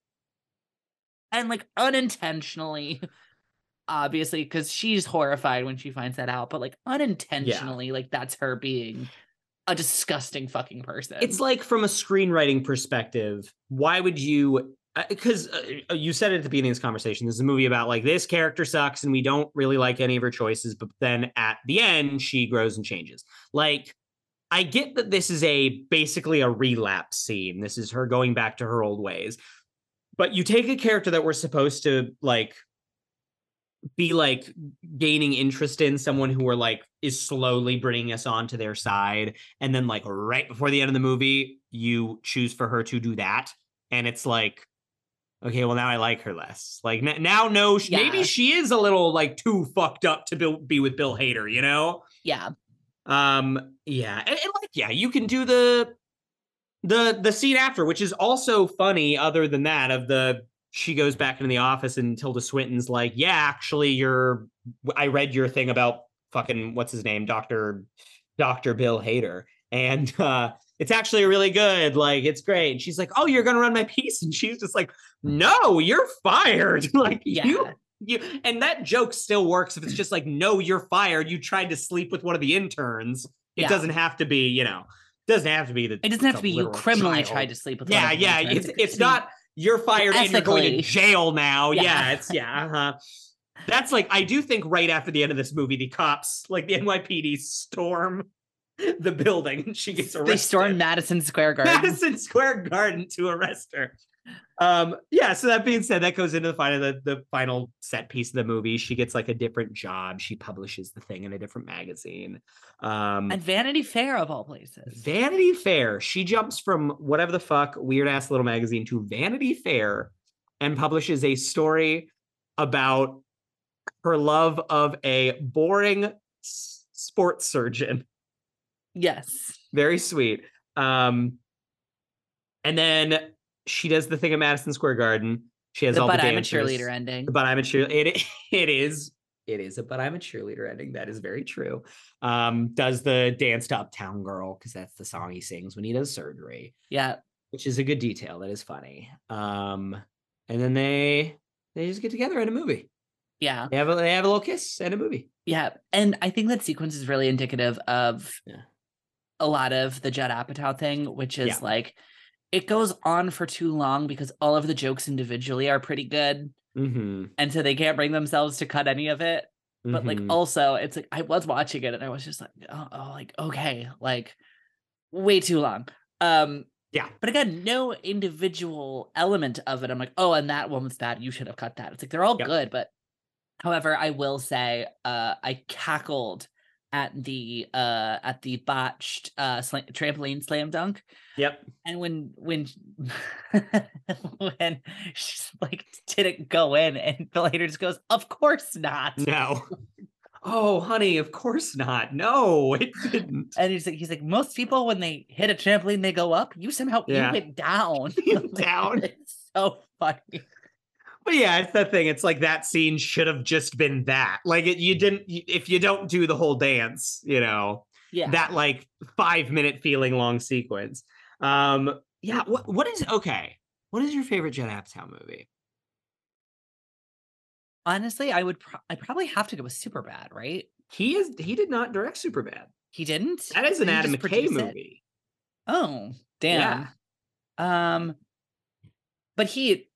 and like unintentionally, [laughs] obviously, because she's horrified when she finds that out, but like unintentionally, like that's her being a disgusting fucking person. it's like from a screenwriting perspective why would you because uh, you said it at the beginning of this conversation this is a movie about like this character sucks and we don't really like any of her choices but then at the end she grows and changes. Like i get that this is a basically a relapse scene. This is her going back to her old ways. But you take a character that we're supposed to like be like gaining interest in someone who are like is slowly bringing us on to their side and then like right before the end of the movie you choose for her to do that and it's like okay well now i like her less. Like n- now no sh- maybe she is a little like too fucked up to be, be with bill hader you know? Yeah, um yeah and, and like yeah you can do the the the scene after which is also funny other than that of the she goes back into the office and tilda swinton's like yeah actually you're i read your thing about fucking what's his name dr dr bill hader and uh it's actually really good like it's great and she's like oh you're gonna run my piece and she's just like no you're fired [laughs] like yeah, you you and that joke still works if it's just like no you're fired you tried to sleep with one of the interns it Yeah. doesn't have to be you know doesn't have to be the it doesn't have to be you criminally child. tried to sleep with. one yeah of the yeah interns. it's it's not you're fired and you're going to jail now. Yeah, Yeah. it's yeah. Uh-huh. That's like I do think right after the end of this movie, the cops, like the NYPD, storm the building and she gets arrested. They storm Madison Square Garden. Madison Square Garden to arrest her. Um, yeah, so that being said, that goes into the final the, the final set piece of the movie. She gets like a different job. She publishes the thing in a different magazine. Um and Vanity Fair of all places. Vanity Fair. She jumps from whatever the fuck weird ass little magazine to Vanity Fair and publishes a story about her love of a boring sports surgeon. Yes. Very sweet. Um, and then she does the thing at Madison Square Garden. She has The all but the I'm a cheerleader ending. But I'm a cheer. It [laughs] it is it is a but I'm a cheerleader ending. That is very true. Um, does the dance to Uptown Girl because that's the song he sings when he does surgery, Yeah. which is a good detail. That is funny. Um, and then they they just get together in a movie. Yeah. They have a, they have a little kiss and a movie. Yeah. And I think that sequence is really indicative of Yeah. a lot of the Judd Apatow thing, which is Yeah. like it goes on for too long because all of the jokes individually are pretty good. Mm-hmm. And so they can't bring themselves to cut any of it. But like mhm. also it's like I was watching it and I was just like, oh, oh like, okay, like way too long. Um Yeah. But again, no individual element of it. I'm like, oh, and that one was bad. You should have cut that. It's like they're all Yep. good, but however, I will say, uh, I cackled at the uh at the botched uh sla- trampoline slam dunk, Yep. and when when [laughs] when she's like didn't go in, and Bill Hader just goes, "Of course not." No. [laughs] Oh, honey, of course not. No, it didn't. And he's like, he's like, most people when they hit a trampoline, they go up. You somehow Yeah. [laughs] you went down. Down. It's so funny. But yeah, it's that thing. It's like that scene should have just been that. Like it, you didn't. If you don't do the whole dance, you know Yeah. that like five minute feeling long sequence. Um, yeah. What what is okay? What is your favorite Judd Apatow movie? Honestly, I would. Pro- I probably have to go with Superbad, right? He is. He did not direct Superbad. He didn't. That is an he Adam McKay produce it? movie. Oh, damn. Um, but he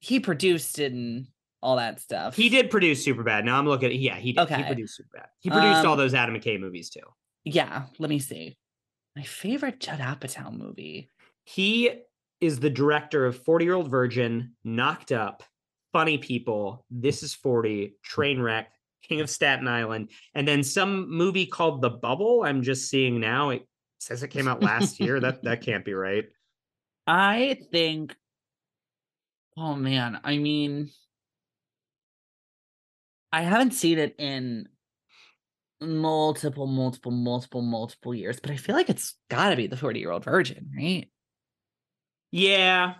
he produced and all that stuff. He did produce Superbad. Now I'm looking. Yeah, he did. He Okay. produced Superbad. He produced all Um, those Adam McKay movies too. Yeah. Let me see. My favorite Judd Apatow movie. He is the director of 40 Year Old Virgin, Knocked Up, Funny People, This Is 40, Trainwreck, King of Staten Island, and then some movie called The Bubble. I'm just seeing now. It says it came out last year. That that [laughs] can't be right. I think. Oh man, I mean, I haven't seen it in multiple, multiple, multiple, multiple years, but I feel like it's got to be the forty-year-old virgin, right? Yeah.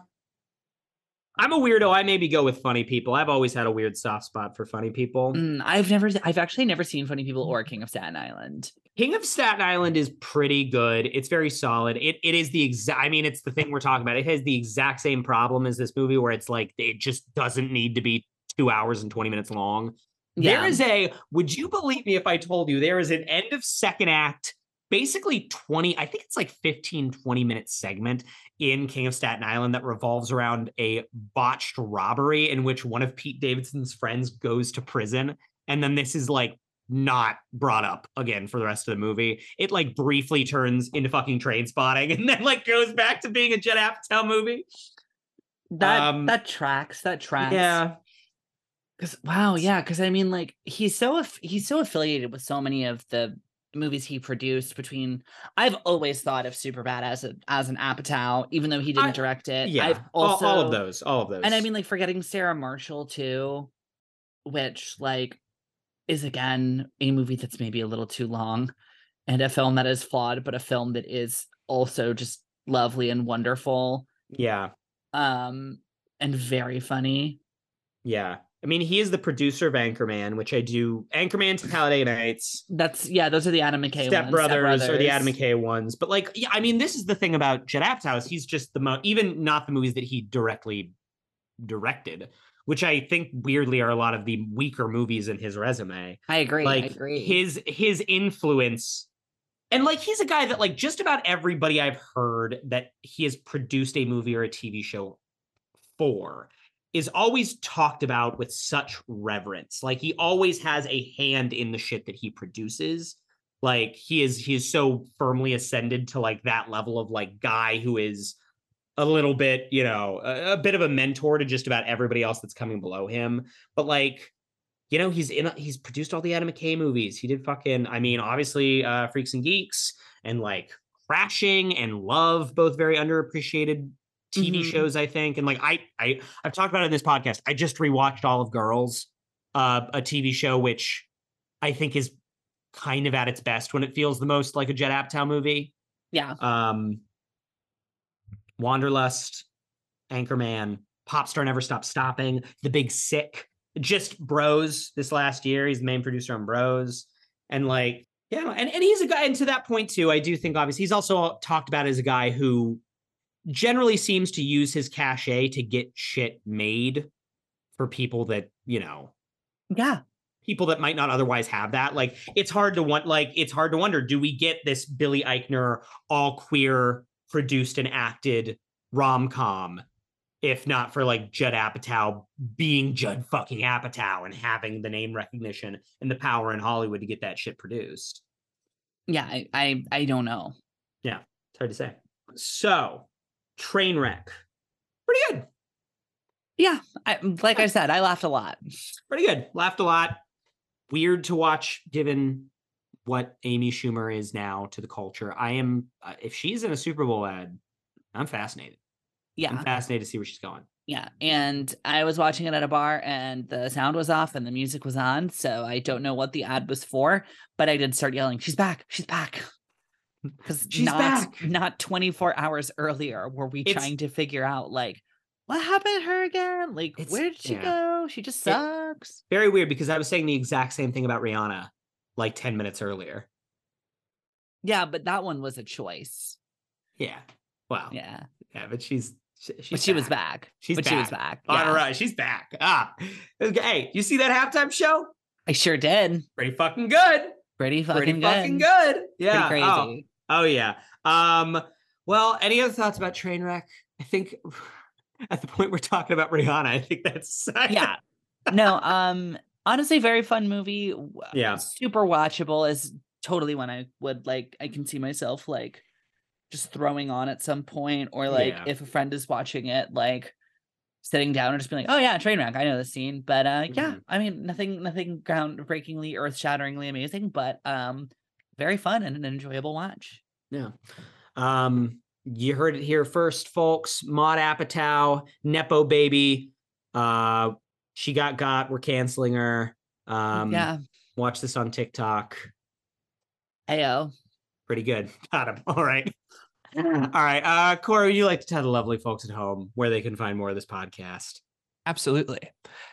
I'm a weirdo. I maybe go with funny people. I've always had a weird soft spot for funny people. Mm, I've never, I've actually never seen Funny People or King of Staten Island. King of Staten Island is pretty good. It's very solid. It it is the exact. I mean, it's the thing we're talking about. It has the exact same problem as this movie, where it's like it just doesn't need to be two hours and twenty minutes long. Yeah, There is a. Would you believe me if I told you there is an end of second act, basically twenty. I think it's like 15, 20 minute segment in King of Staten Island that revolves around a botched robbery in which one of Pete Davidson's friends goes to prison, and then this is like not brought up again for the rest of the movie. It like briefly turns into fucking trainspotting [laughs] and then like goes back to being a Judd Apatow movie. that um, that tracks. That tracks. Yeah. Cause wow, yeah, because I mean, like he's so aff- he's so affiliated with so many of the movies he produced. Between I've always thought of Superbad as a as an Apatow, even though he didn't I- direct it. Yeah. I've all- also all, of those. All of those. and I mean, like forgetting Sarah Marshall too, which like is again a movie that's maybe a little too long, and a film that is flawed, but a film that is also just lovely and wonderful, yeah. um, and very funny. Yeah. I mean, he is the producer of Anchorman, which I do. Anchorman to Talladega Nights. That's yeah, those are the Adam McKay Step ones. Brothers or the Adam. McKay ones. But like, yeah, I mean, this is the thing about Judd Apatow is he's just the most, even not the movies that he directly directed, which I think weirdly are a lot of the weaker movies in his resume. I agree. like I agree. his his influence and like he's a guy that like just about everybody i've heard that he has produced a movie or a tv show for is always talked about with such reverence. Like he always has a hand in the shit that he produces. Like he is he is so firmly ascended to like that level of like guy who is a little bit, you know, a, a bit of a mentor to just about everybody else that's coming below him. But like you know, he's in he's produced all the Adam McKay movies. He did fucking I mean, obviously uh Freaks and Geeks and like Crashing and Love, both very underappreciated TV Mhm. shows, I think. And like I I I've talked about it in this podcast. I just rewatched all of Girls, uh, a TV show which I think is kind of at its best when it feels the most like a Judd Apatow movie. Yeah. Um Wanderlust, Anchorman, Popstar Never Stop Stopping, The Big Sick, just Bros this last year. He's the main producer on Bros. And like, yeah, and, and he's a guy, and to that point too, I do think obviously he's also talked about as a guy who generally seems to use his cachet to get shit made for people that, you know, Yeah. people that might not otherwise have that. Like it's hard to want like it's hard to wonder, do we get this Billy Eichner all queer produced and acted rom-com if not for like Judd Apatow being Judd fucking Apatow and having the name recognition and the power in Hollywood to get that shit produced. Yeah. I I, I don't know. Yeah, it's hard to say. So, Trainwreck. Pretty good. I, like I said, I laughed a lot. pretty good. Laughed a lot. Weird to watch given what Amy Schumer is now to the culture. I am uh, if she's in a Super Bowl ad, I'm fascinated. Yeah. I'm fascinated to see where she's going. Yeah. And I was watching it at a bar and the sound was off and the music was on. So I don't know what the ad was for, but I did start yelling, She's back. She's back. [laughs] Because She's not, back. not 24 hours earlier were we It's- trying to figure out like what happened to her again? Like, where did she yeah. go? She just It- sucks. Very weird because I was saying the exact same thing about Rihanna like 10 minutes earlier. yeah, but that one was a choice. Yeah. Wow. Yeah. Yeah, but she's she- but she was back. back. She's but she was back. back. Yeah. her right. She's back. Ah. Hey, you see that halftime show? I sure did. Pretty fucking good. Pretty fucking Pretty good. fucking good. Yeah. Pretty Oh. Oh yeah. Um. Well, any other thoughts about Trainwreck? I think [sighs] at the point we're talking about Rihanna, I think that's yeah [laughs] no um honestly very fun movie Yeah. super watchable is totally when i would like i can see myself like just throwing on at some point or like Yeah. if a friend is watching it like sitting down and just being like oh yeah train wreck i know the scene but uh yeah Mhm. i mean nothing nothing groundbreakingly earth shatteringly amazing but um very fun and an enjoyable watch Yeah. Um. You heard it here first, folks. Maude Apatow, Nepo baby. Uh, she got got. We're canceling her. Um. yeah Watch this on TikTok. ayo Pretty good. [laughs] Got him. All right. [laughs] All right. Uh, Corey, would you like to tell the lovely folks at home where they can find more of this podcast? Absolutely.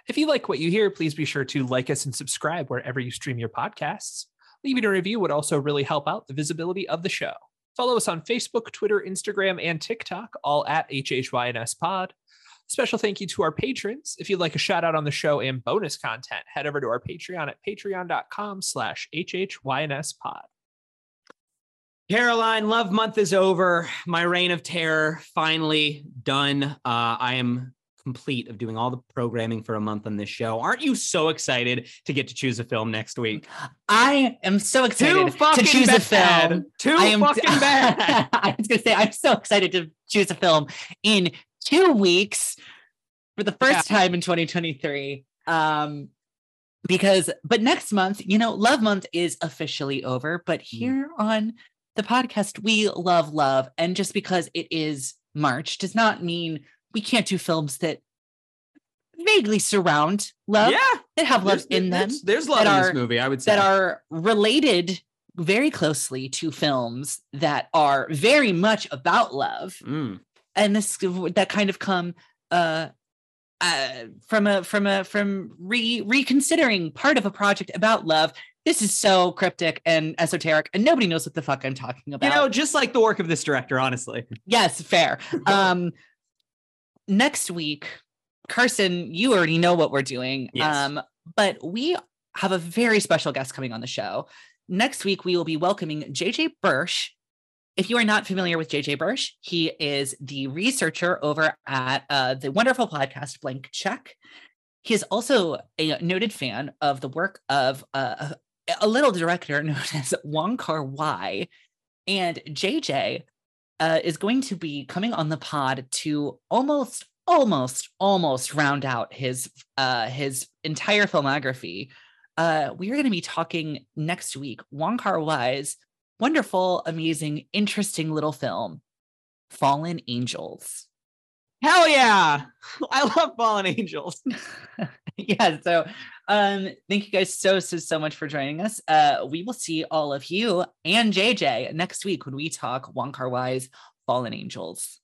If you like what you hear, please be sure to like us and subscribe wherever you stream your podcasts. Leaving a review would also really help out the visibility of the show. Follow us on Facebook, Twitter, Instagram, and TikTok, all at HHYNS Pod. Special thank you to our patrons. If you'd like a shout out on the show and bonus content, head over to our Patreon at patreon.com slash HHYNS Pod. Caroline, Love Month is over. My reign of terror finally done. Uh, I am complete of doing all the programming for a month on this show. Aren't you so excited to get to choose a film next week? i am so excited to fucking choose a film Too I am fucking [laughs] bad. I was gonna say I'm so excited to choose a film in two weeks for the first time in 2023. Um, because but next month, you know, Love Month is officially over. But here on the podcast, we love love, and just because it is March does not mean we can't do films that vaguely surround love yeah, that have love there's, in them there's, there's love in this movie. I would say that are related very closely to films that are very much about love Mm, and this that kind of come uh uh from a from a from re reconsidering part of a project about love. This is so cryptic and esoteric and nobody knows what the fuck i'm talking about. you know, just like the work of this director, honestly. yes fair. [laughs] Um next week carson you already know what we're doing. Yes. um but we have a very special guest coming on the show. Next week we will be welcoming jj birch if you are not familiar with JJ Birch, he is the researcher over at uh, the wonderful podcast Blank Check. He is also a noted fan of the work of uh, a little director [laughs] known as Wong Kar Wai. And JJ uh, is going to be coming on the pod to almost, almost, almost round out his uh, his entire filmography. Uh, we are going to be talking next week Wong Kar Wai's wonderful, amazing, interesting little film, Fallen Angels. Hell yeah. [laughs] I love Fallen Angels. [laughs] yeah. So um thank you guys so so so much for joining us. Uh we will see all of you and JJ next week when we talk Wong Wai's Fallen Angels.